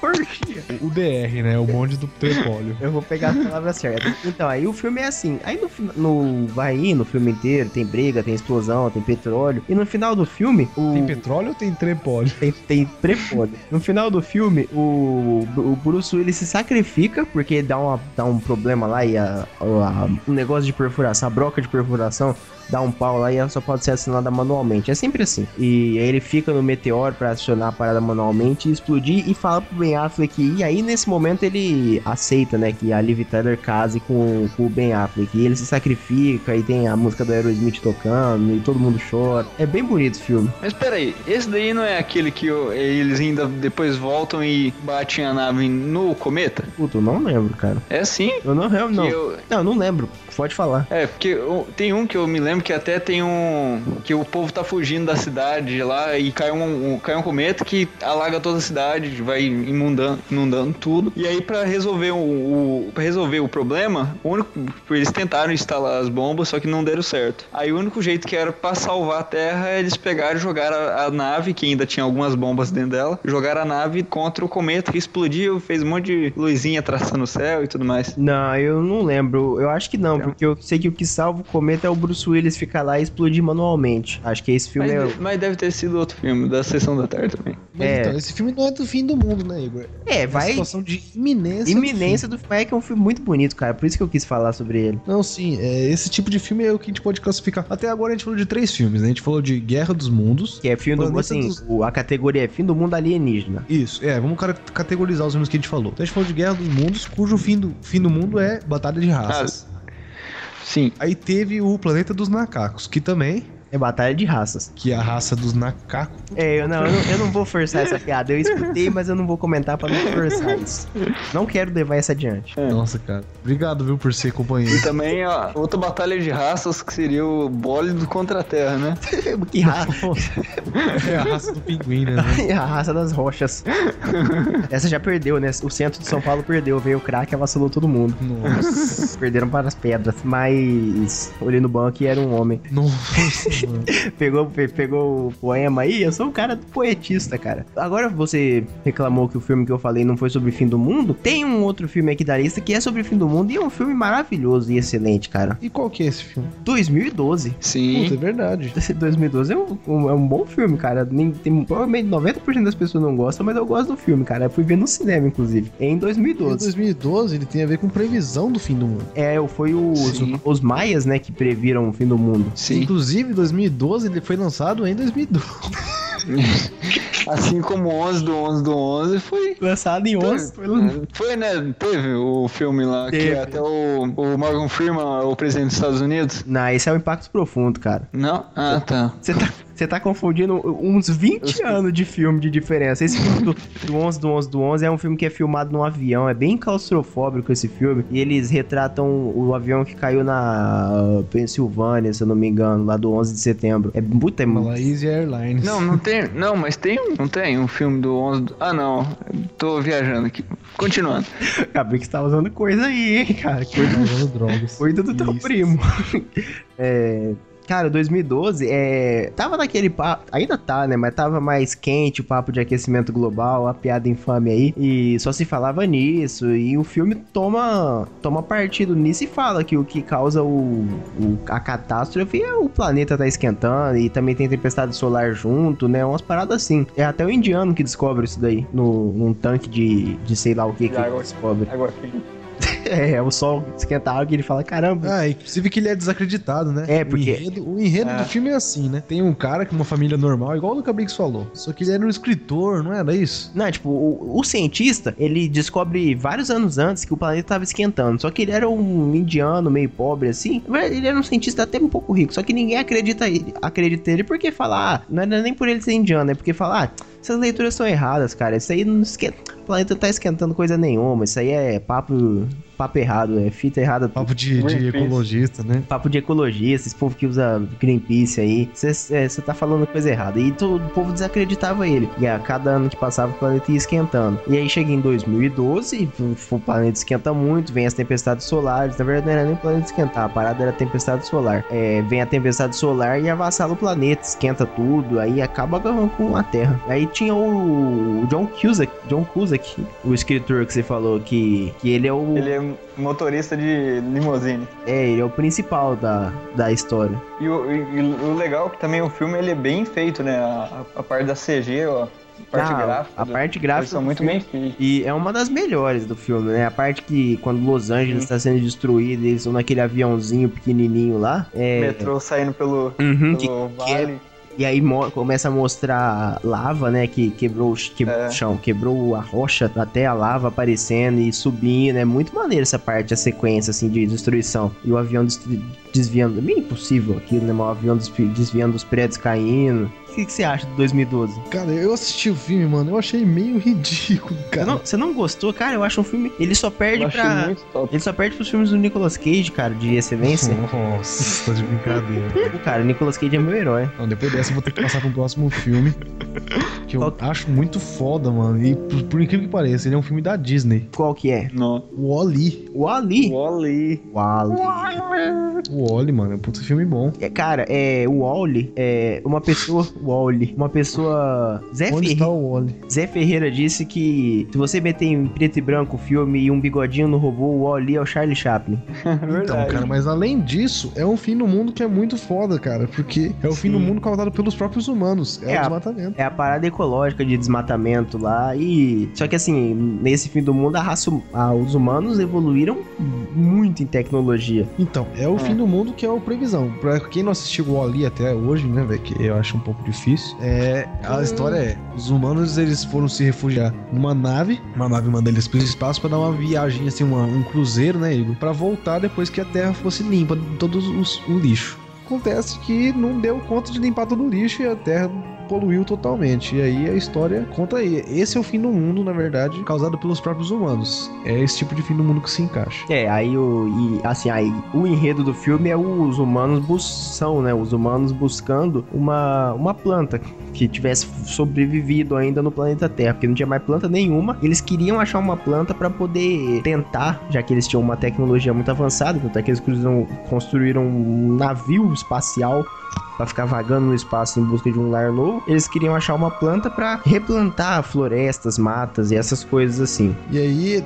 A: Orgia.
B: O DR, né? O bonde do trepóleo.
A: Eu vou pegar as palavras certas. Então, aí o filme é assim. Aí no, no vai indo, no filme inteiro, tem briga, tem explosão, tem petróleo. E no final do filme, o.
B: Tem petróleo ou tem trepóleo?
A: Tem, tem prepolho. No final do filme, o, o Bruce Willis se sacrifica porque dá, uma, dá um problema lá e a, a- um negócio de perfuração, a broca de perfuração dá um pau lá e ela só pode ser acionada manualmente. É sempre assim. E aí ele fica no meteoro pra acionar a parada manualmente explodir e fala pro Ben Affleck E aí, nesse momento, ele aceita, né, que a Liv Tyler case com, com o Ben Affleck. E ele se sacrifica, e tem a música do Aerosmith tocando, e todo mundo chora. É bem bonito o filme.
C: Mas peraí, esse daí não é aquele que eles ainda depois voltam e batem a nave no cometa?
A: Puta, eu não lembro, cara.
C: É sim.
A: Eu não, eu não.
C: Eu-
A: Não, eu não lembro. Pode falar.
C: É, porque eu- tem um que eu me lembro que até tem um. que o povo tá fugindo da cidade lá e cai um, um- cai um cometa que alaga toda a cidade, vai inundando, inundando tudo. E aí, pra resolver o, o, pra resolver o problema, o único, eles tentaram instalar as bombas, só que não deram certo. Aí o único jeito que era pra salvar a Terra, eles pegaram e jogaram a, a nave, que ainda tinha algumas bombas dentro dela, jogaram a nave contra o cometa que explodiu, fez um monte de luzinha traçando o céu e tudo mais.
A: Não, eu não lembro. Eu acho que não, porque eu sei que o que salva o cometa é o Bruce Willis ficar lá e explodir manualmente. Acho que esse filme
C: Mas,
A: é.
C: mas deve ter sido outro filme, da Sessão da Tarde também.
B: Mas
A: É.
B: então, esse filme não é do fim do mundo, né, Igor?
A: É,
B: É
A: vai.
B: uma situação de iminência. do
A: Iminência do filme. É que é um filme muito bonito, cara. Por isso que eu quis falar sobre ele.
B: Não, sim, é, esse tipo de filme é o que a gente pode classificar. Até agora a gente falou de três filmes, né? A gente falou de Guerra dos Mundos.
A: Que é fim do mundo, assim,
B: dos-
A: o- a categoria é fim do mundo alienígena.
B: Isso, é, vamos cara- categorizar os filmes que a gente falou. Então a gente falou de Guerra dos Mundos, cujo fim do, fim do mundo é Batalha de Raças.
C: Sim.
B: Aí teve o Planeta dos Macacos, que também,
A: É batalha de raças.
B: que é a raça dos macacos.
A: É, eu não, eu não, eu não vou forçar essa piada. Eu escutei, mas eu não vou comentar pra não forçar isso. Não quero levar essa adiante.
C: É.
B: Nossa, cara. Obrigado, viu, por ser
C: E
B: companheiro.
C: também ó, outra batalha de raças que seria o bólido contra a Terra, né?
A: que raça.
B: é a raça do pinguim, né?
A: a raça das rochas. Essa já perdeu, né? O centro de São Paulo perdeu. Veio o crack e avassalou todo mundo.
B: Nossa.
A: Perderam para as pedras. Mas olhei no banco e era um homem.
B: Nossa.
A: Pegou, pe- pegou o poema aí, eu sou um cara poetista, cara. Agora você reclamou que o filme que eu falei não foi sobre o fim do mundo. Tem um outro filme aqui da lista que é sobre o fim do mundo e é um filme maravilhoso e excelente, cara.
B: E qual que é esse filme?
A: 2012.
C: Sim.
B: Puta, é verdade.
A: Esse 2012 é um, um- é um bom filme, cara. Nem, tem, provavelmente 90% das pessoas não gostam, mas eu gosto do filme, cara. Eu fui ver no cinema, inclusive. Em
B: Em
A: 2012.
B: 2012 ele tem a ver com previsão do fim do mundo.
A: É, foi os, os maias, né, que previram o fim do mundo.
C: Sim.
B: Inclusive, 2012 ele foi lançado em 2012.
C: Assim como 11 do 11 do 11 foi.
A: Lançado em 11. Foi
C: Foi, né? Teve o filme lá, que
A: Teve.
C: até o, o Morgan Freeman, o presidente dos Estados Unidos.
A: Não, esse é o Impacto Profundo, cara.
C: Não? Ah, tá.
A: Você tá, você tá confundindo uns 20 anos de filme de diferença. Esse filme do, do 11 do 11 do 11 é um filme que é filmado num avião. É bem claustrofóbico esse filme. E eles retratam o avião que caiu na Pensilvânia, se eu não me engano, lá do 11 de setembro. É puta, é,
B: Malaysia Airlines.
C: Não, não tem. Não, mas tem um. Não tem um filme do 11 do. Ah, não. Tô viajando aqui. Continuando.
A: acabei que você tá usando coisa aí, hein, cara. Coisa,
B: Tá usando drogas.
A: coisa do teu
B: Isso.
A: primo. É. Cara, 2012 é. Tava naquele papo. Ainda tá, né? Mas tava mais quente o papo de aquecimento global, a piada infame aí. E só se falava nisso. E o filme toma, toma partido nisso e fala que o que causa o, o- a catástrofe é o planeta tá esquentando. E também tem tempestade solar junto, né? Umas paradas assim. É até o indiano que descobre isso daí. No, num tanque de, de sei lá o que que
C: água.
A: descobre.
C: Agora quem?
A: É, o sol esquenta a água e ele fala: caramba.
B: Ah, inclusive que ele é desacreditado, né?
A: É, porque-
B: O enredo, o enredo
C: É.
B: do filme é assim, né? Tem um cara com uma família normal, igual o do Cabrix falou. Só que ele era um escritor, não era isso?
A: Não, tipo, o, o cientista, ele descobre vários anos antes que o planeta tava esquentando. Só que ele era um indiano meio pobre, assim. Ele era um cientista até um pouco rico. Só que ninguém acredita ele, acredita ele porque fala, ah, não era nem por ele ser indiano, é porque fala, ah, essas leituras são erradas, cara. Isso aí não esquenta. O planeta não tá esquentando coisa nenhuma. Isso aí é papo, papo errado, é fita errada.
B: Papo de, de ecologista, né?
A: Papo de ecologista, esse povo que usa Greenpeace aí, você tá falando coisa errada. E todo o povo desacreditava ele. E a cada ano que passava o planeta ia esquentando. E aí chega em 2012, o- planeta esquenta muito, vem as tempestades solares. Na verdade, não era nem o planeta esquentar, a parada era a tempestade solar. É, vem a tempestade solar e avassala o planeta, esquenta tudo, aí acaba com com a Terra. Aí tinha o John Cusack, John Cusack, o escritor que você falou que, que ele é o
C: Ele é motorista de limusine.
A: é, ele é o principal da, da história.
C: E o, e- o legal é que também o filme ele é bem feito, né? A, a- parte da CG, ó, a parte
A: Ah,
C: gráfica.
A: A
C: do-
A: parte gráfica
C: são muito
A: filme-
C: bem.
A: E é uma das melhores do filme, né? A parte que quando Los Angeles está sendo destruída, eles estão naquele aviãozinho pequenininho lá. É,
C: Metrô saindo pelo,
A: Uhum, que,
C: pelo
A: que é-
C: vale.
A: E aí começa a mostrar lava, né? Que quebrou,
C: É.
A: o chão, quebrou a rocha até a lava aparecendo e subindo. É muito maneiro essa parte, a sequência assim de destruição. E o avião desviando. É meio impossível aquilo, né? O avião desvi- desviando os prédios caindo. O que, que você acha de 2012?
B: Cara, eu assisti o filme, mano, eu achei meio ridículo,
A: Você
B: cara.
A: não, você não gostou? Cara, eu acho um filme. Ele só perde
C: Eu
A: pra. Ele só perde pros filmes do Nicolas Cage, cara, de excelência.
B: Nossa, tá de brincadeira.
A: Cara, o Nicolas Cage é meu herói.
B: Não, depois dessa eu vou ter que passar pro próximo filme. Que eu
A: Qual-
B: acho muito foda, mano. E por, por incrível que pareça, ele é um filme da Disney.
A: Qual que é?
C: Não.
B: O Oli.
A: O Ali.
C: Wally.
A: O Ali.
B: O Oli, mano, é um puta filme bom.
A: É, cara, é, o Wally é uma pessoa. Wally. Uma pessoa. Zé,
B: Onde
A: Ferre-
B: está o Oli?
A: Zé Ferreira disse que se você meter em preto e branco o filme e um bigodinho no robô, o Wally é o Charlie Chaplin.
B: Então, cara, mas além disso, é um fim do mundo que é muito foda, cara. Porque é o fim do
A: Sim.
B: mundo causado pelos próprios humanos. É,
A: É,
B: o
A: a-
B: desmatamento.
A: É a parada ecológica de desmatamento lá e. Só que assim, nesse fim do mundo, a raça, hum- ah, os humanos evoluíram muito em tecnologia.
B: Então, é o
C: É.
B: fim do mundo que é o previsão. Pra quem não assistiu o Oli até hoje, né, velho, que eu acho um pouco difícil, é, a história é, os humanos, eles foram se refugiar numa nave, uma nave manda eles pro espaço pra dar uma viagem, assim, uma- um cruzeiro, né, Igor, pra voltar depois que a Terra fosse limpa de todo o lixo. Acontece que não deu conta de limpar todo o lixo e a Terra poluiu totalmente. E aí a história conta aí. Esse é o fim do mundo, na verdade, causado pelos próprios humanos. É esse tipo de fim do mundo que se encaixa.
A: É, aí o. E, assim, aí o enredo do filme é os humanos buscam, né? Os humanos buscando uma, uma planta que tivesse sobrevivido ainda no planeta Terra, porque não tinha mais planta nenhuma. Eles queriam achar uma planta pra poder tentar, já que eles tinham uma tecnologia muito avançada, tanto é que eles construíram um navio espacial pra ficar vagando no espaço em busca de um lar novo. Eles queriam achar uma planta pra replantar florestas, matas e essas coisas assim.
B: E aí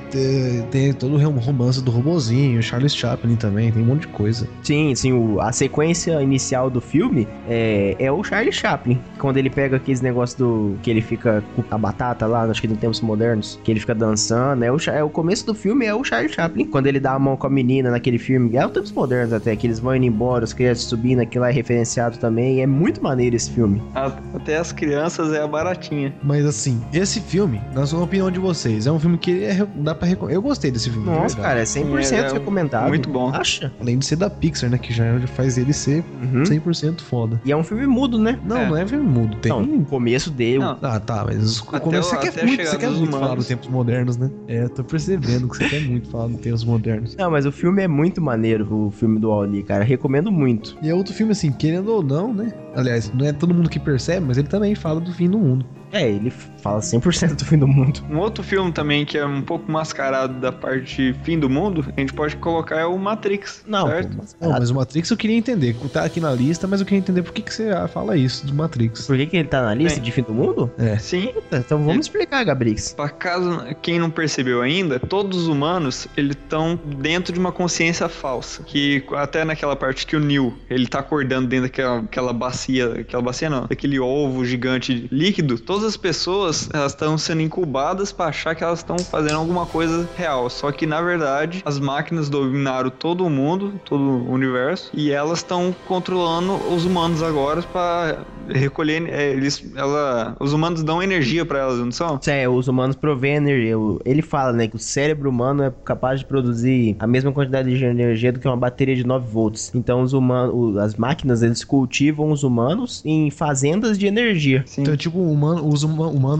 B: tem todo o romance do robozinho, Charles Chaplin também, tem um monte de coisa.
A: Sim, sim, o- a sequência inicial do filme é, é o Charlie Chaplin. Quando ele pega aqueles negócios do. que ele fica com a batata lá, acho que em tempos modernos, que ele fica dançando. É o, é o começo do filme é o Charlie Chaplin. Quando ele dá a mão com a menina naquele filme. É o tempos modernos até, que eles vão indo embora, os crianças subindo, aquilo lá é referenciado também. É muito maneiro esse filme.
C: A- Até as crianças é a baratinha.
B: Mas assim, esse filme, na sua opinião de vocês, é um filme que é, dá pra recomendar. Eu gostei desse filme.
A: Nossa, cara, é 100%
C: Sim, é-
A: recomendado.
C: muito bom.
A: Acha?
B: Além de ser da Pixar, né? Que já faz ele ser
A: Uhum.
B: 100% foda.
A: E é um filme mudo, né?
B: Não,
C: É.
B: não é filme mudo. Tem.
A: Não, o começo dele.
C: Não.
B: Ah, tá, mas o
C: Até
B: começo,
C: o-
B: você quer muito, você quer muito falar dos tempos modernos, né? É, eu tô percebendo que você quer muito falar dos tempos modernos.
A: Não, mas o filme é muito maneiro, o filme do Wally, cara. Recomendo muito.
B: E é outro filme, assim, querendo ou não, né? Aliás, não é todo mundo que percebe, mas ele também fala do fim do mundo.
A: É, ele fala 100% do fim do mundo.
C: Um outro filme também que é um pouco mascarado da parte fim do mundo, a gente pode colocar é o Matrix.
A: Não,
C: certo?
A: pô, mas-
B: Não, mas o Matrix eu queria entender. Tá aqui na lista, mas eu queria entender por que, que você fala isso do Matrix.
A: Por que, que ele tá na lista
C: Bem.
A: de fim do mundo?
B: É.
C: Sim,
A: Então vamos explicar, Gabrix.
C: Pra caso quem não percebeu ainda, todos os humanos eles estão dentro de uma consciência falsa. Que até naquela parte que o Neil ele tá acordando dentro daquela aquela bacia, aquela bacia não, daquele ovo gigante líquido, todas as pessoas elas estão sendo incubadas pra achar que elas estão fazendo alguma coisa real. Só que na verdade as máquinas dominaram todo o mundo, todo o universo e elas estão controlando os humanos agora pra recolher é, eles ela os humanos dão energia pra elas, não são?
A: É, os humanos provêm energia. O- Ele fala, né, que o cérebro humano é capaz de produzir a mesma quantidade de energia do que uma bateria de 9 volts. Então os humanos, as máquinas, eles cultivam os humanos em fazendas de energia.
C: Sim.
B: Então, tipo, o humano, usa o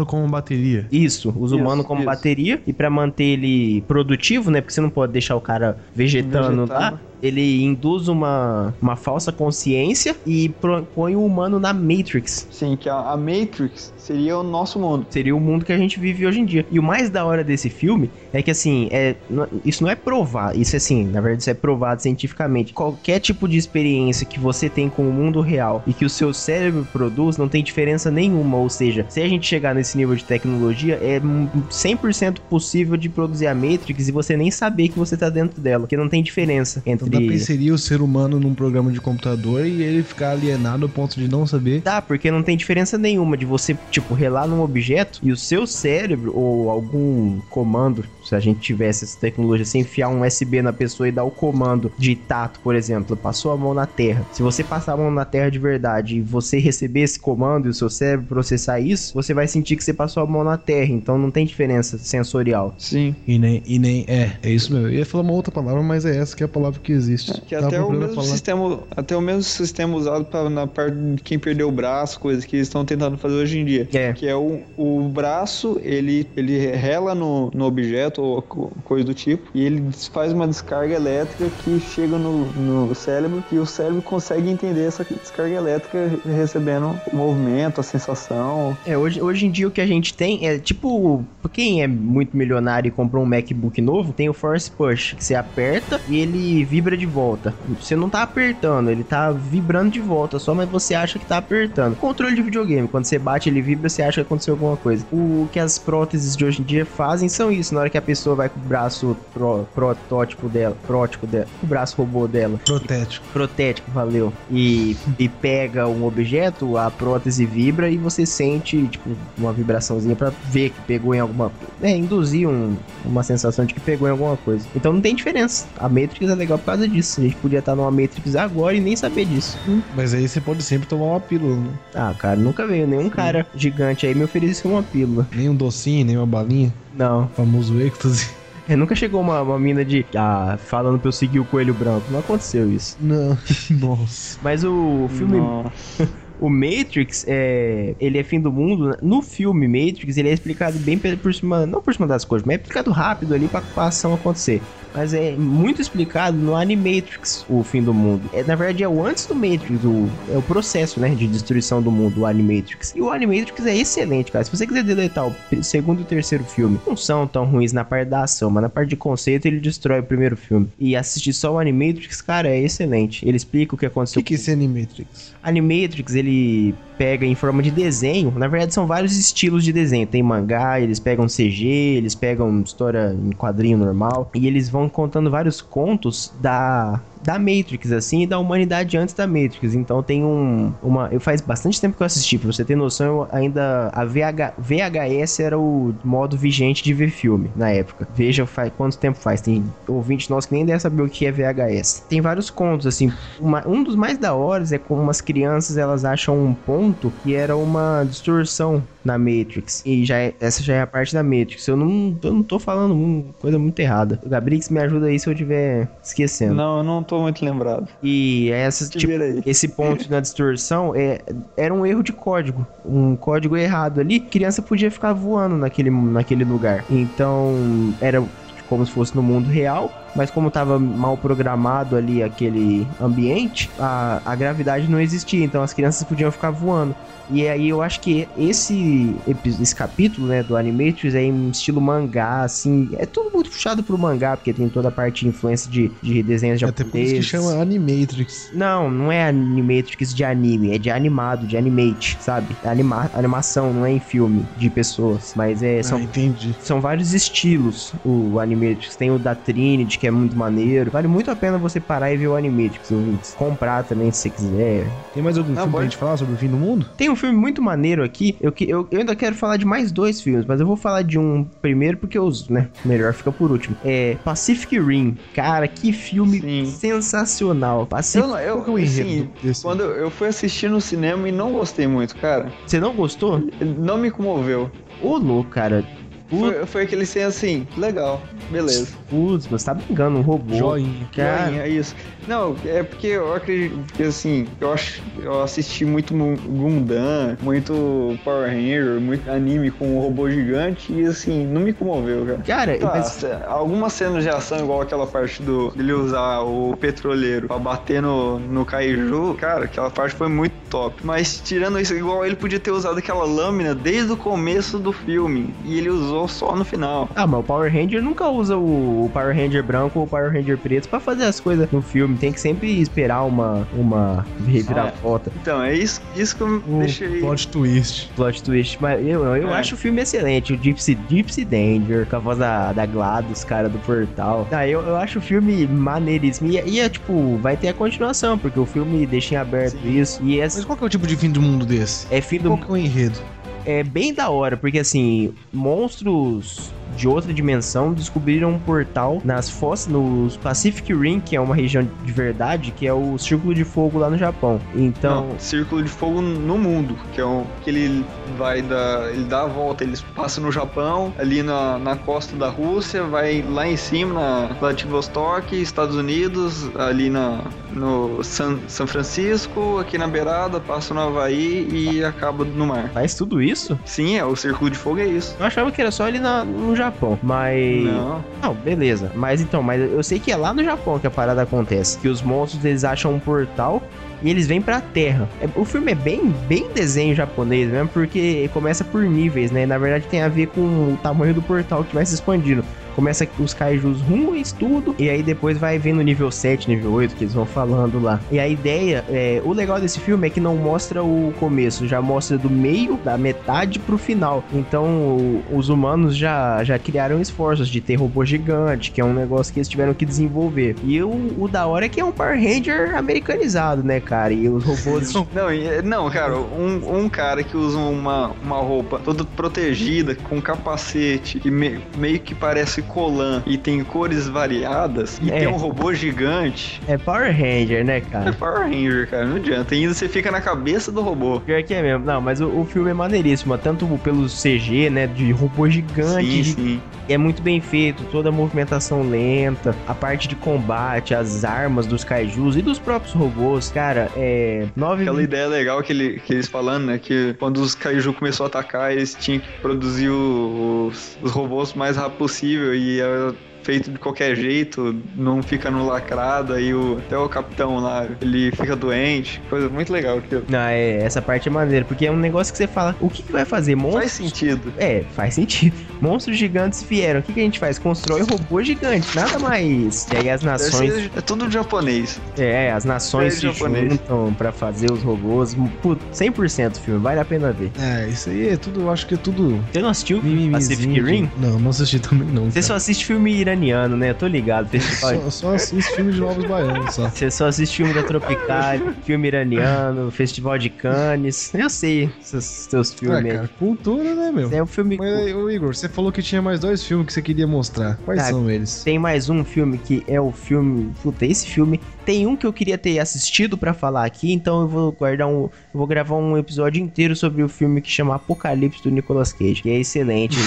B: humano como bateria.
A: Isso, os
C: Isso,
A: humanos como
C: isso.
A: bateria e pra manter ele produtivo, né? Porque você não pode deixar o cara vegetando
C: Vegetando.
A: lá. Ele induz uma, uma falsa consciência e pro- põe o humano na Matrix.
C: Sim, que a, a Matrix seria o nosso mundo.
A: Seria o mundo que a gente vive hoje em dia. E o mais da hora desse filme é que, assim, é, isso não é provar. Isso, assim, na verdade, isso é provado cientificamente. Qualquer tipo de experiência que você tem com o mundo real e que o seu cérebro produz não tem diferença nenhuma. Ou seja, se a gente chegar nesse nível de tecnologia, é hum, 100% possível de produzir a Matrix e você nem saber que você tá dentro dela. Porque não tem diferença entre
B: Dá pra inserir o ser humano num programa de computador e ele ficar alienado ao ponto de não saber.
A: Dá, porque não tem diferença nenhuma de você, tipo, relar num objeto e o seu cérebro ou algum comando, se a gente tivesse essa tecnologia, você enfiar um USB na pessoa e dar o comando de tato, por exemplo, passou a mão na terra. Se você passar a mão na terra de verdade e você receber esse comando e o seu cérebro processar isso, você vai sentir que você passou a mão na terra, então não tem diferença sensorial.
C: Sim.
B: E nem, e nem. É, é isso mesmo. Eu ia falar uma outra palavra, mas é essa que é a palavra que existe.
C: Que até o mesmo
B: falar.
C: sistema, até o mesmo sistema usado pra, na parte de quem perdeu o braço, coisa que eles estão tentando fazer hoje em dia.
A: É.
C: Que é o, o braço, ele, ele rela no, no objeto ou co- coisa do tipo, e ele faz uma descarga elétrica que chega no, no cérebro e o cérebro consegue entender essa descarga elétrica recebendo o movimento, a sensação.
A: É, hoje, hoje em dia o que a gente tem é tipo, quem é muito milionário e comprou um MacBook novo, tem o Force Push, que você aperta e ele vibra de volta. Você não tá apertando, ele tá vibrando de volta, só mas você acha que tá apertando. Controle de videogame, quando você bate ele vibra, você acha que aconteceu alguma coisa. O que as próteses de hoje em dia fazem são isso, na hora que a pessoa vai com o braço pro- protótipo dela, prótipo dela, o braço robô dela,
B: Protético.
A: protético, valeu. E, e pega um objeto, a prótese vibra e você sente, tipo, uma vibraçãozinha pra ver que pegou em alguma É, induzir um- uma sensação de que pegou em alguma coisa. Então não tem diferença. A Matrix é legal por causa disso. A gente podia estar numa Matrix agora e nem saber disso.
B: Mas aí você pode sempre tomar uma pílula, né?
A: Ah, cara, nunca veio nenhum cara gigante aí me ofereceu uma pílula.
B: Nem um docinho, nem uma balinha.
A: Não.
B: O famoso êxtase.
A: É, nunca chegou uma, uma mina de. Ah, falando pra eu seguir o coelho branco. Não aconteceu isso.
B: Não. Nossa.
A: Mas o filme.
C: Nossa.
A: O Matrix, é, ele é fim do mundo. né? No filme Matrix, ele é explicado bem por cima, não por cima das coisas, mas é explicado rápido ali pra, pra ação acontecer. Mas é muito explicado no Animatrix, o fim do mundo. É, na verdade, é o antes do Matrix, o, é o processo, né, de destruição do mundo, o Animatrix. E o Animatrix é excelente, cara. Se você quiser deletar o segundo e o terceiro filme, não são tão ruins na parte da ação, mas na parte de conceito ele destrói o primeiro filme. E assistir só o Animatrix, cara, é excelente. Ele explica o que
B: O
A: aconteceu
B: que, que é esse Animatrix?
A: Animatrix, ele pega em forma de desenho. Na verdade, são vários estilos de desenho. Tem mangá, eles pegam CG, eles pegam história em quadrinho normal. E eles vão contando vários contos da. Da Matrix, assim, e da humanidade antes da Matrix. Então tem um. Uma. Eu faz bastante tempo que eu assisti, pra você ter noção, eu ainda. A VH, VHS era o modo vigente de ver filme na época. Veja faz, quanto tempo faz. Tem ouvinte nosso que nem deve saber o que é VHS. Tem vários contos, assim. Uma- um dos mais da horas é como umas crianças elas acham um ponto que era uma distorção na Matrix. E já é- essa já é a parte da Matrix. Eu não, eu não tô falando coisa muito errada. O Gabrix me ajuda aí se eu estiver esquecendo.
C: Não, eu não tô muito lembrado.
A: E essa, tipo, esse ponto na distorção é, era um erro de código. Um código errado ali. Criança podia ficar voando naquele, naquele lugar. Então, era como se fosse no mundo real. Mas como estava mal programado ali aquele ambiente, a, a gravidade não existia. Então as crianças podiam ficar voando. E aí eu acho que esse, esse capítulo, né, do Animatrix é em estilo mangá, assim. É tudo muito puxado pro mangá, porque tem toda a parte de influência de, de desenhos
B: Até por isso que
A: japoneses.
B: chama Animatrix.
A: Não, não é Animatrix de anime, é de animado, de animate, sabe? É Anima animação, não é em filme de pessoas. Mas é, são,
B: Ah, entendi.
A: são vários estilos o Animatrix. Tem o da Trinity, que é muito maneiro. Vale muito a pena você parar e ver o Animatrix, ouvintes. Comprar também, se você quiser.
B: Tem mais algum
C: Não,
B: filme pra
C: pode.
B: gente falar sobre o fim do mundo?
A: Tem um filme muito maneiro aqui. Eu, que- eu, eu ainda quero falar de mais dois filmes, mas eu vou falar de um primeiro porque os, né, melhor fica por último. É Pacific Rim. Cara, que filme
C: Sim.
A: sensacional. Pacific...
C: Eu, não- eu,
B: Qual é
C: assim, quando eu fui assistir no cinema e não gostei muito, cara.
A: Você não gostou?
C: Não me comoveu.
A: Ô, louco, cara. Putz,
C: Foi, foi aquele sem assim, legal, beleza.
A: putz, você tá brincando, um robô.
B: Joinha.
A: Cara,
C: Joinha, é isso. Não, é porque eu acredito, porque assim, eu acho, eu assisti muito Mu- Gundam, muito Power Ranger, muito anime com um robô gigante e assim, não me comoveu, cara.
A: cara,
C: Tá,
A: mas
C: algumas cenas de ação, igual aquela parte do dele usar o petroleiro pra bater no, no Kaiju, cara, aquela parte foi muito top. Mas tirando isso, igual ele podia ter usado aquela lâmina desde o começo do filme. E ele usou usou só no final.
A: Ah, mas o Power Ranger nunca usa o Power Ranger branco ou o Power Ranger preto pra fazer as coisas no filme. Tem que sempre esperar uma, uma reviravolta.
C: Então, é isso, isso que eu deixei.
B: plot twist.
A: Plot twist. Mas eu, eu
C: É.
A: acho o filme excelente. O Gypsy, Gypsy Danger, com a voz da, da GLaDOS, cara, do portal. Ah, eu, eu acho o filme maneiríssimo. E, e é tipo, vai ter a continuação, porque o filme deixa em aberto isso. E é,
B: Mas qual que é o tipo de fim do mundo desse?
A: é fim do,
B: Qual que é o enredo?
A: É bem da hora, porque assim, monstros de outra dimensão descobriram um portal nas fossas, no Pacific Rim, que é uma região de verdade, que é o Círculo de Fogo lá no Japão. Então,
C: Não, Círculo de Fogo no Mundo, que é um que ele vai dar, ele dá a volta, ele passa no Japão, ali na, na costa da Rússia, vai lá em cima na Vladivostok, Estados Unidos, ali na no San, São Francisco, aqui na beirada, passa no Havaí e acaba no mar.
A: faz tudo isso?
C: Sim, é o Círculo de Fogo é isso.
A: Eu achava que era só ali na- no Japão, mas...
C: Não.
A: Não, beleza. Mas então, mas eu sei que é lá no Japão que a parada acontece. Que os monstros eles acham um portal e eles vêm pra Terra. É- o filme é bem, bem desenho japonês mesmo, porque começa por níveis, né? Na verdade tem a ver com o tamanho do portal que vai se expandindo. Começa com os kaijus ruins, tudo, e aí depois vai vendo nível 7, nível 8, que eles vão falando lá. E a ideia, é, o legal desse filme é que não mostra o começo, já mostra do meio, da metade pro final. Então o- os humanos já, já criaram esforços de ter robô gigante, que é um negócio que eles tiveram que desenvolver. E o, o da hora é que é um Power Ranger americanizado, né, cara? E os robôs.
C: Não, não, cara, um, um cara que usa uma, uma roupa toda protegida, com capacete, que me- meio que parece colã e tem cores variadas, e
A: É.
C: tem um robô gigante.
A: É Power Ranger, né,
C: É
A: cara?
C: Power Ranger, cara, não adianta. Ainda você fica na cabeça do robô.
A: Pior que é mesmo. Não, mas o, o filme é maneiríssimo. Tanto pelo CG, né? De robô gigante.
C: Sim, sim.
A: É muito bem feito. Toda a movimentação lenta. A parte de combate, as armas dos kaijus e dos próprios robôs. Cara, é. Nove.
C: Aquela ideia legal que, ele, que eles falando, né? Que quando os Kaiju começou a atacar, eles tinham que produzir os, os robôs o mais rápido possível e era feito de qualquer jeito, não fica no lacrado, aí o, até o capitão lá, ele fica doente, coisa muito legal aquilo.
A: Não, é, essa parte é maneira, porque é um negócio que você fala, o que, que vai fazer? Monstros?
C: Faz sentido.
A: É, faz sentido. Monstros gigantes vieram. O que, que a gente faz? Constrói robô gigante, nada mais. E aí as nações.
C: é tudo japonês.
A: É, as nações
C: É
A: se
C: japonês.
A: juntam pra fazer os robôs. Puto, 100% filme, vale a pena ver.
B: É, isso aí é tudo, eu acho que é tudo
A: Você não assistiu. Pacific Rim?
B: Não, não assisti também não.
A: Você
B: cara.
A: só assiste filme iraniano, né? Eu tô ligado.
B: Só, só assisto filme de novos baianos, só.
A: Você só assiste filme da Tropicália, filme iraniano, Festival de Cannes. Eu sei seus, seus
B: Ah,
A: filmes. aí.
B: cara, cultura, né, meu?
A: é um filme.
B: Mas, ô, Igor, você falou que tinha mais dois filmes que você queria mostrar. Quais
A: Ah,
B: são eles?
A: Tem mais um filme que é o filme. Puta, esse filme. Tem um que eu queria ter assistido pra falar aqui, então eu vou guardar um. Eu vou gravar um episódio inteiro sobre o filme que chama Apocalipse do Nicolas Cage, que é excelente.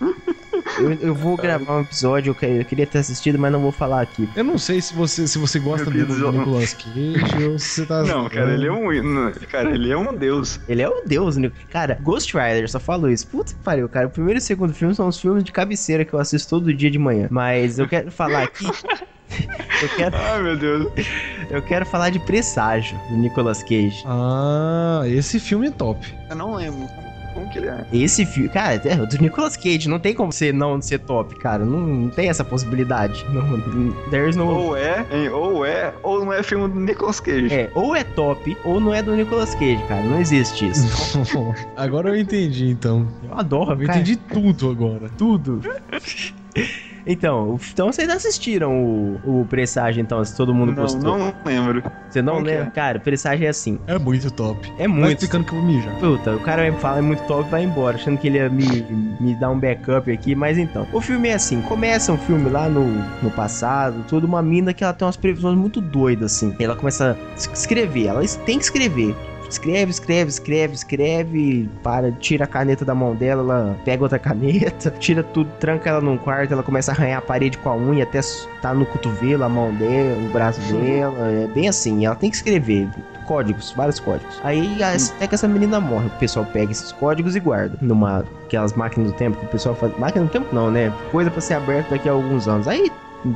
A: Eu, eu vou gravar um episódio, eu, que- eu queria ter assistido, mas não vou falar aqui.
B: Eu não sei se você, se você gosta do, Nicolas Cage ou se você tá.
C: Não, cara, ele é um. não, Cara, ele é um deus.
A: Ele é o deus, né? Cara, Ghost Rider, só falo isso. Puta que pariu, cara. O primeiro e o segundo filme são os filmes de cabeceira que eu assisto todo dia de manhã. Mas eu quero falar aqui. eu, quero,
C: Ai, meu Deus.
A: eu quero falar de Presságio, do Nicolas Cage.
B: Ah, esse filme é top.
C: Eu não lembro. Que ele é?
A: Esse filme, cara, é o do Nicolas Cage. Não tem como você não ser top, cara. Não, não tem essa possibilidade. Não, there's no.
C: Ou é, hein? ou é, ou não é filme do Nicolas Cage.
A: É, ou é top, ou não é do Nicolas Cage, cara. Não existe isso.
B: agora eu entendi, então.
A: Eu adoro,
B: Eu
A: cara.
B: entendi tudo agora.
A: tudo. Então, então vocês assistiram o, o Presságio, então, se todo mundo
C: não,
A: gostou.
C: não lembro.
A: Você não
C: como que
A: lembra?
C: é?
A: Cara, Presságio é assim.
B: É muito top.
A: É
B: Vai
A: muito.
B: explicando que eu vou mijar.
A: Puta, o cara me fala é muito top e vai embora, achando que ele ia me, me dar um backup aqui, mas então. O filme é assim: começa um filme lá no, no passado, tudo, uma mina que ela tem umas previsões muito doidas, assim. Ela começa a es- escrever, ela tem que escrever. Escreve, escreve, escreve, escreve, para, tira a caneta da mão dela, ela pega outra caneta, tira tudo, tranca ela num quarto, ela começa a arranhar a parede com a unha até tá no cotovelo, a mão dela, o braço dela, é bem assim, ela tem que escrever códigos, vários códigos. Aí a- até que essa menina morre, o pessoal pega esses códigos e guarda numa aquelas máquinas do tempo que o pessoal faz, máquina do tempo não, né? Coisa pra ser aberta daqui a alguns anos. Aí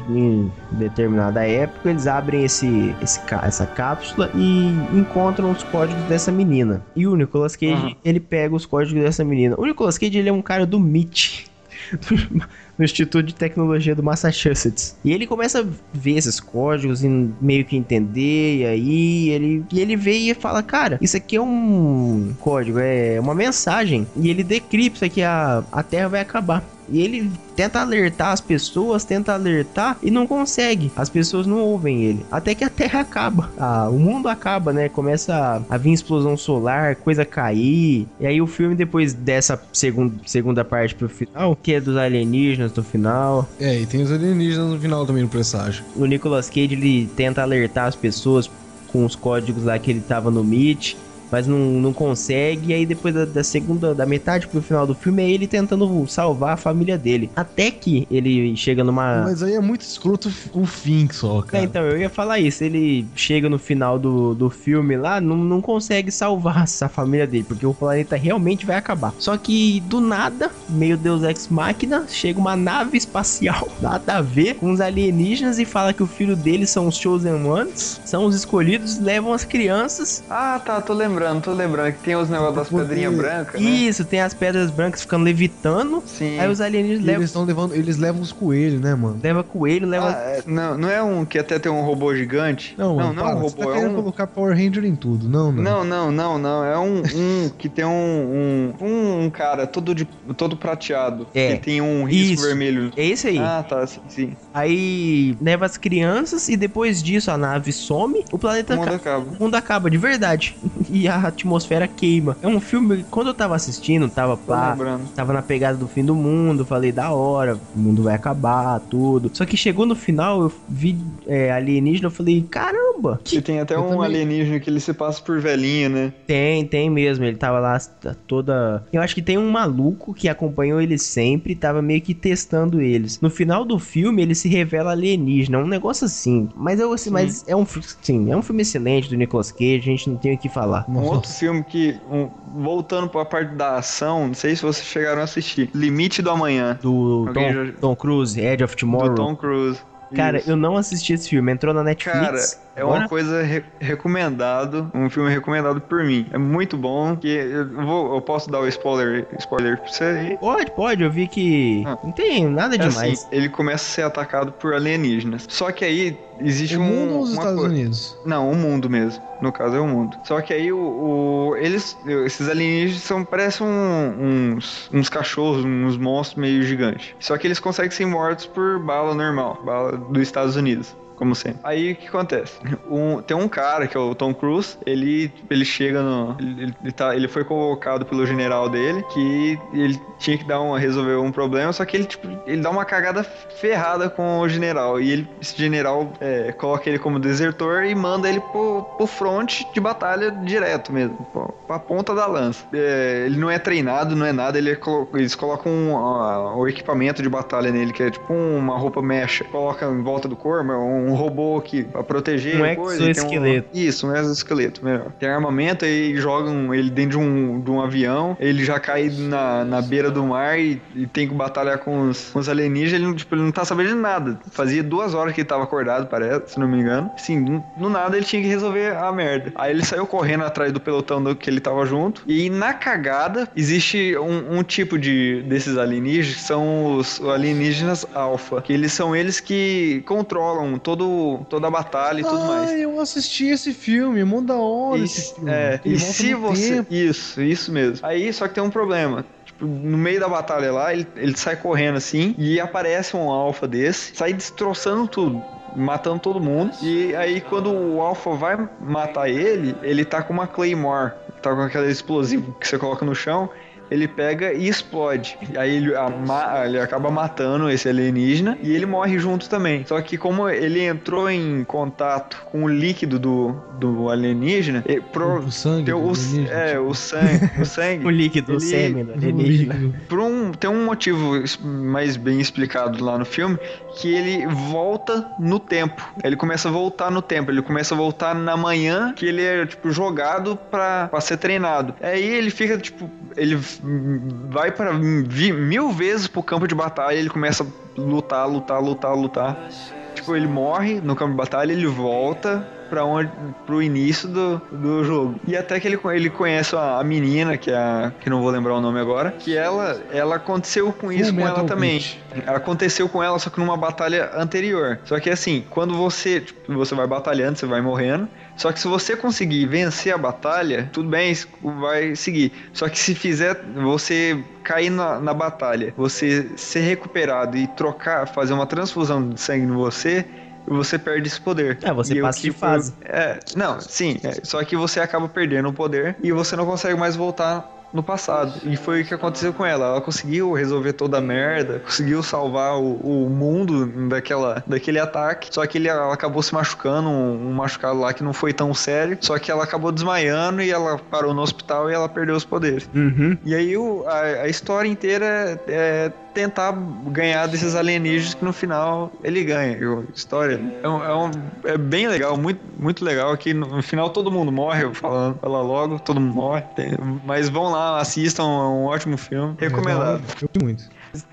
A: em determinada época eles abrem esse, esse essa cápsula e encontram os códigos dessa menina. E o Nicolas Cage,
C: Aham.
A: ele pega os códigos dessa menina. O Nicolas Cage, ele é um cara do MIT. no Instituto de Tecnologia do Massachusetts. E ele começa a ver esses códigos e meio que entender, e aí ele, e ele vê e fala, cara, isso aqui é um código, é uma mensagem, e ele decripta que a, a Terra vai acabar. E ele tenta alertar as pessoas, tenta alertar e não consegue. As pessoas não ouvem ele. Até que a Terra acaba. Ah, o mundo acaba, né? Começa a, a vir explosão solar, coisa cair. E aí o filme, depois dessa segunda, segunda parte pro final, que é dos alienígenas no final.
B: É, e tem os alienígenas no final também no presságio.
A: O Nicolas Cage, ele tenta alertar as pessoas com os códigos lá que ele tava no Meet mas não, não consegue. E aí depois da, da, segunda, da metade pro final do filme, é ele tentando salvar a família dele. Até que ele chega numa.
B: Mas aí é muito escroto o fim só, cara.
A: É, então, eu ia falar isso. Ele chega no final do, do filme lá, não, não consegue salvar essa família dele, porque o planeta realmente vai acabar. Só que do nada, meio Deus Ex Máquina, chega uma nave espacial, nada a ver, com os alienígenas e fala que o filho deles são os Chosen Ones, são os escolhidos, levam as crianças.
C: Ah, tá, tô lembrando lembrando, tô lembrando que tem os negócios das pedrinhas brancas. Né?
A: Isso, tem as pedras brancas ficando levitando.
C: Sim.
A: Aí os alienígenas levam.
B: Eles estão levando, eles levam os coelhos, né, mano?
A: Leva coelho, leva.
C: Ah, é, não, não é um que até tem um robô gigante?
B: Não,
C: não,
B: mano,
C: não é um
B: para, você
C: robô,
B: tá
C: é um.
B: colocar Power Ranger em tudo, não, não.
C: Não, não, não, não. É um, um que tem um, um, um, cara todo, de, todo prateado.
A: É.
C: Que tem um risco
A: Isso.
C: vermelho.
A: É esse aí.
C: Ah, tá, sim, sim.
A: Aí leva as crianças e depois disso a nave some, o planeta
C: O mundo
A: acaba.
C: acaba.
A: O mundo acaba de verdade. e a atmosfera queima. É um filme, quando eu tava assistindo, tava pá, tava na pegada do fim do mundo, falei, da hora, o mundo vai acabar, tudo. Só que chegou no final, eu vi é, alienígena, eu falei, caramba,
C: E tem até
B: Eu
C: um
B: também-
C: alienígena que ele se passa por velhinha, né?
A: Tem, tem mesmo. Ele tava lá toda. Eu acho que tem um maluco que acompanhou ele sempre, tava meio que testando eles. No final do filme, ele se revela alienígena, um negócio assim. Mas eu assim, mas é um, sim, é um filme excelente do Nicolas Cage, a gente não tem o que falar.
C: Um outro filme que, um- voltando pra parte da ação, não sei se vocês chegaram a assistir. Limite do Amanhã,
A: Do
C: Alguém
A: Tom,
C: já-
A: Tom Cruise, Edge of Tomorrow.
C: do Tom Cruise.
A: Cara,
C: Isso.
A: eu não assisti esse filme, entrou na
C: Cara,
A: Netflix.
C: É uma coisa re- recomendado, um filme recomendado por mim. É muito bom, que eu, vou, eu posso dar o spoiler, spoiler pra você aí.
A: Pode, pode, eu vi que
C: Ah.
A: não tem nada
C: É
A: demais.
C: assim, ele começa a ser atacado por alienígenas. Só que aí existe
B: O
C: um.
B: mundo ou os Estados
C: coi-
B: Unidos?
C: Não, o mundo mesmo. No caso é o mundo. Só que aí o, o- eles, esses alienígenas são parecem um- uns, uns cachorros, uns monstros meio gigantes. Só que eles conseguem ser mortos por bala normal, bala dos Estados Unidos. Como sempre. Aí o que acontece? Um- tem um cara que é o Tom Cruise, ele, ele chega no. Ele, ele- tá, ele foi convocado pelo general dele que ele tinha que dar uma, resolver um problema, só que ele, tipo, ele dá uma cagada ferrada com o general. E ele, esse general é, coloca ele como desertor e manda ele pro, pro front de batalha direto mesmo, pô, pra ponta da lança. É, ele não é treinado, não é nada, ele é eles colocam um, ah, o equipamento de batalha nele, que é tipo uma roupa mecha, coloca em volta do corpo, um robô aqui pra proteger.
A: Um
C: coisa, e tem
A: exoesqueleto.
C: Isso, um exoesqueleto, melhor. Tem armamento e jogam ele dentro de um, de um avião, ele já cai na, na beira do mar e, e tem que batalhar com os, com os alienígenas, ele, não- tipo, ele não tá sabendo de nada. Fazia duas horas que ele tava acordado, parece, se não me engano. Sim, no, no nada ele tinha que resolver a merda. Aí ele saiu correndo atrás do pelotão do que ele tava junto, e na cagada existe um, um tipo de desses alienígenas, que são os alienígenas alfa, que eles são eles que controlam todo, toda a batalha e tudo mais.
B: Ah, eu assisti esse filme, mó da hora esse
C: Isso,
B: filme.
C: é,
B: Ele
C: e se você.
B: tempo.
C: Isso, isso mesmo. Aí só que tem um problema. Tipo, no meio da batalha lá, ele, ele sai correndo assim e aparece um alfa desse, sai destroçando tudo. Matando todo mundo. E aí, quando o Alpha vai matar ele, ele tá com uma Claymore. Tá com aquele explosivo que você coloca no chão. Ele pega e explode. E aí ele, ama- ele acaba matando esse alienígena e ele morre junto também. Só que como ele entrou em contato com o líquido do, do alienígena, ele, pro-
B: O sangue
C: tem
B: do
C: o,
B: alienígena,
C: é,
B: tipo.
C: o sangue, o sangue.
A: O líquido, o
C: Ele-
A: sêmen do
B: O
A: alienígena.
B: líquido.
C: Por um, tem um motivo mais bem explicado lá no filme, que ele volta no tempo. Ele começa a voltar no tempo, ele começa a voltar na manhã que ele é, tipo, jogado pra, pra ser treinado. Aí ele fica, tipo, ele vai para mil vezes pro campo de batalha, ele começa a lutar, lutar, lutar, lutar. Tipo, ele morre no campo de batalha, ele volta pra onde pro início do, do jogo. E até que ele, ele conhece a, menina, que é a, que não vou lembrar o nome agora, que ela ela aconteceu com isso com ela também.
B: Beat.
C: Aconteceu com ela, só que numa batalha anterior. Só que assim, quando você, tipo, você vai batalhando, você vai morrendo. Só que se você conseguir vencer a batalha, tudo bem, vai seguir. Só que se fizer você cair na, na batalha, você ser recuperado e trocar, fazer uma transfusão de sangue em você, você perde esse poder.
A: É, você
C: E
A: passa
C: que
A: de
C: foi-
A: fase.
C: É, não, sim. é, só que você acaba perdendo o poder e você não consegue mais voltar no passado. E foi o que aconteceu com ela. Ela conseguiu resolver toda a merda, conseguiu salvar o, o mundo daquela, daquele ataque. Só que ele, ela acabou se machucando, um, um machucado lá que não foi tão sério. Só que ela acabou desmaiando e ela parou no hospital e ela perdeu os poderes.
A: Uhum.
C: E aí o- a, a história inteira é tentar ganhar desses alienígenas que no final ele ganha. A história é, um- é um- é bem legal, muito, muito legal. Aqui no, no final todo mundo morre, eu falando falar logo, todo mundo morre. Tem- mas vão lá, assistam, é um ótimo filme. Recomendado.
B: Eu vi muito.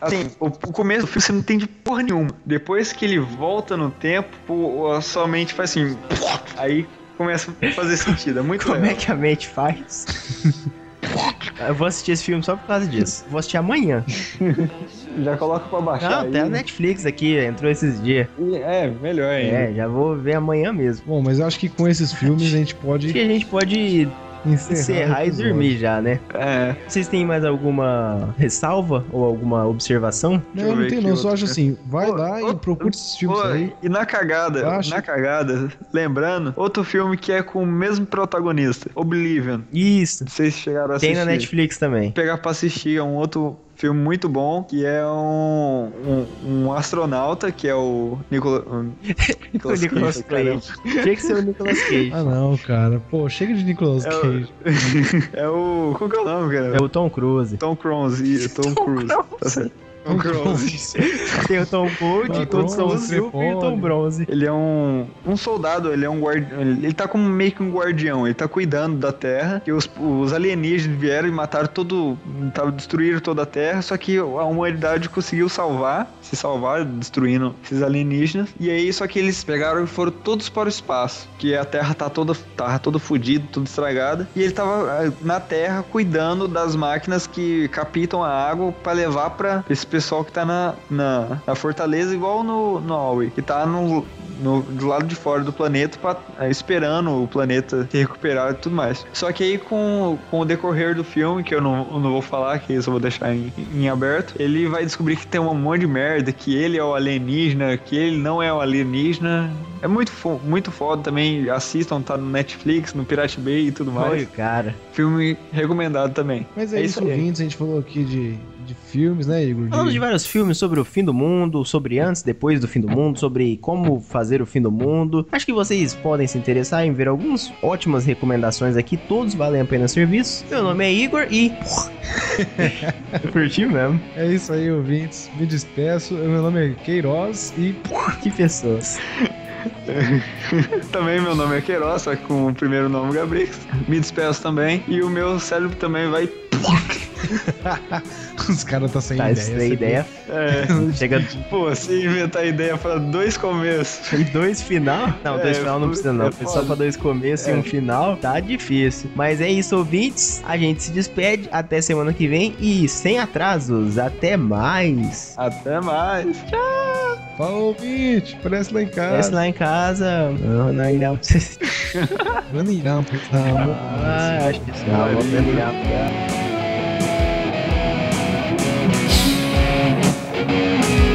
C: Assim, o, o começo do filme você não entende porra nenhuma. Depois que ele volta no tempo, a sua mente faz assim. Aí começa a fazer sentido. É muito
A: Como
C: legal.
A: é que a mente faz? Eu vou assistir esse filme só por causa disso. Vou assistir amanhã.
C: Já coloca pra baixar.
A: Não,
C: aí.
A: tem a Netflix aqui, entrou esses dias.
C: É, melhor ainda.
A: É, já vou ver amanhã mesmo.
B: Bom, mas eu acho que com esses filmes a gente
A: Acho
B: pode
A: que a gente pode
B: encerrar,
A: encerrar e dormir já, né?
C: É.
A: Vocês têm mais alguma ressalva ou alguma observação?
B: Não, não
C: aqui
B: não, só acho
C: né?
B: assim, vai
C: Ô,
B: lá
C: ô,
B: e procura esses filmes
C: Pô,
B: aí.
C: E na cagada,
B: Baixa.
C: na cagada, lembrando, outro filme que é com o mesmo protagonista, Oblivion.
A: Isso.
C: Se chegaram a assistir.
A: Tem na Netflix também.
C: Pegar pra assistir, é um outro filme muito bom, que é um, um, um astronauta, que é o Nicola, um,
A: O Nicolas
C: caramba.
A: Cage. Tinha que ser o Nicolas Cage.
B: Ah não, cara. Pô, chega de Nicolas
C: É
B: Cage.
C: o, é o... Qual que é o nome, cara?
A: É o Tom Cruise.
C: Tom Cruise. e- Tom, Cruise. Tá certo. Tom Cruise.
A: Tem o Tom Gold,
B: Tom
A: todos são o
B: Bronze,
A: Silver e o Tom. Bronze.
C: Ele é um, um soldado, ele é um guardião. Ele tá como meio que um guardião. Ele tá cuidando da Terra. E os, os alienígenas vieram e mataram todo. Tava, destruíram toda a Terra. Só que a humanidade conseguiu salvar. Se salvar, destruindo esses alienígenas. E aí, só que eles pegaram e foram todos para o espaço. Que a Terra tá toda, tava toda fodida, toda estragada. E ele tava ah, na Terra cuidando das máquinas que captam a água para levar para esse pessoal que tá na, na, na fortaleza, igual no, no Aoi, que tá no, no, do lado de fora do planeta, pra, é, esperando o planeta se recuperar e tudo mais. Só que aí, com, com o decorrer do filme, que eu não, eu não vou falar, que isso eu vou deixar em, em aberto, ele vai descobrir que tem um monte de merda, que ele é o alienígena, que ele não é o alienígena. É muito, fo- muito foda também. Assistam, tá no Netflix, no Pirate Bay e tudo mais.
A: Oi, cara.
C: Filme recomendado também.
B: Mas é,
C: É
B: isso,
C: isso
B: ouvintes. A gente falou aqui de, de filmes, né, Igor?
A: Falamos de vários filmes sobre o fim do mundo, sobre antes, depois do fim do mundo, sobre como fazer o fim do mundo. Acho que vocês podem se interessar em ver algumas ótimas recomendações aqui, todos valem a pena o serviço. Meu nome é Igor e. Eu curti mesmo.
B: É isso aí, ouvintes. Me despeço. Meu nome é Queiroz e
A: Que pessoas.
C: Também meu nome é Queiroz, só que com o primeiro nome Gabrix. Me despeço também. E o meu cérebro também vai.
B: os caras tá sem
A: Tá,
B: ideia. você
A: ideia.
C: É,
A: Chega
C: pô, se inventar ideia pra dois começos.
A: em dois final. Não, dois
C: É,
A: final não precisa, não.
C: é
A: só pra dois começos e
C: É.
A: um final. Tá difícil. Mas é isso, ouvintes. A gente se despede. Até semana que vem. E sem atrasos. Até mais.
C: Até mais.
B: Fala, ouvinte. Parece lá em casa.
A: lá em casa. Não, não, não.
B: Vanilhão,
A: Ah, acho que sim. Não, vou terminar. Música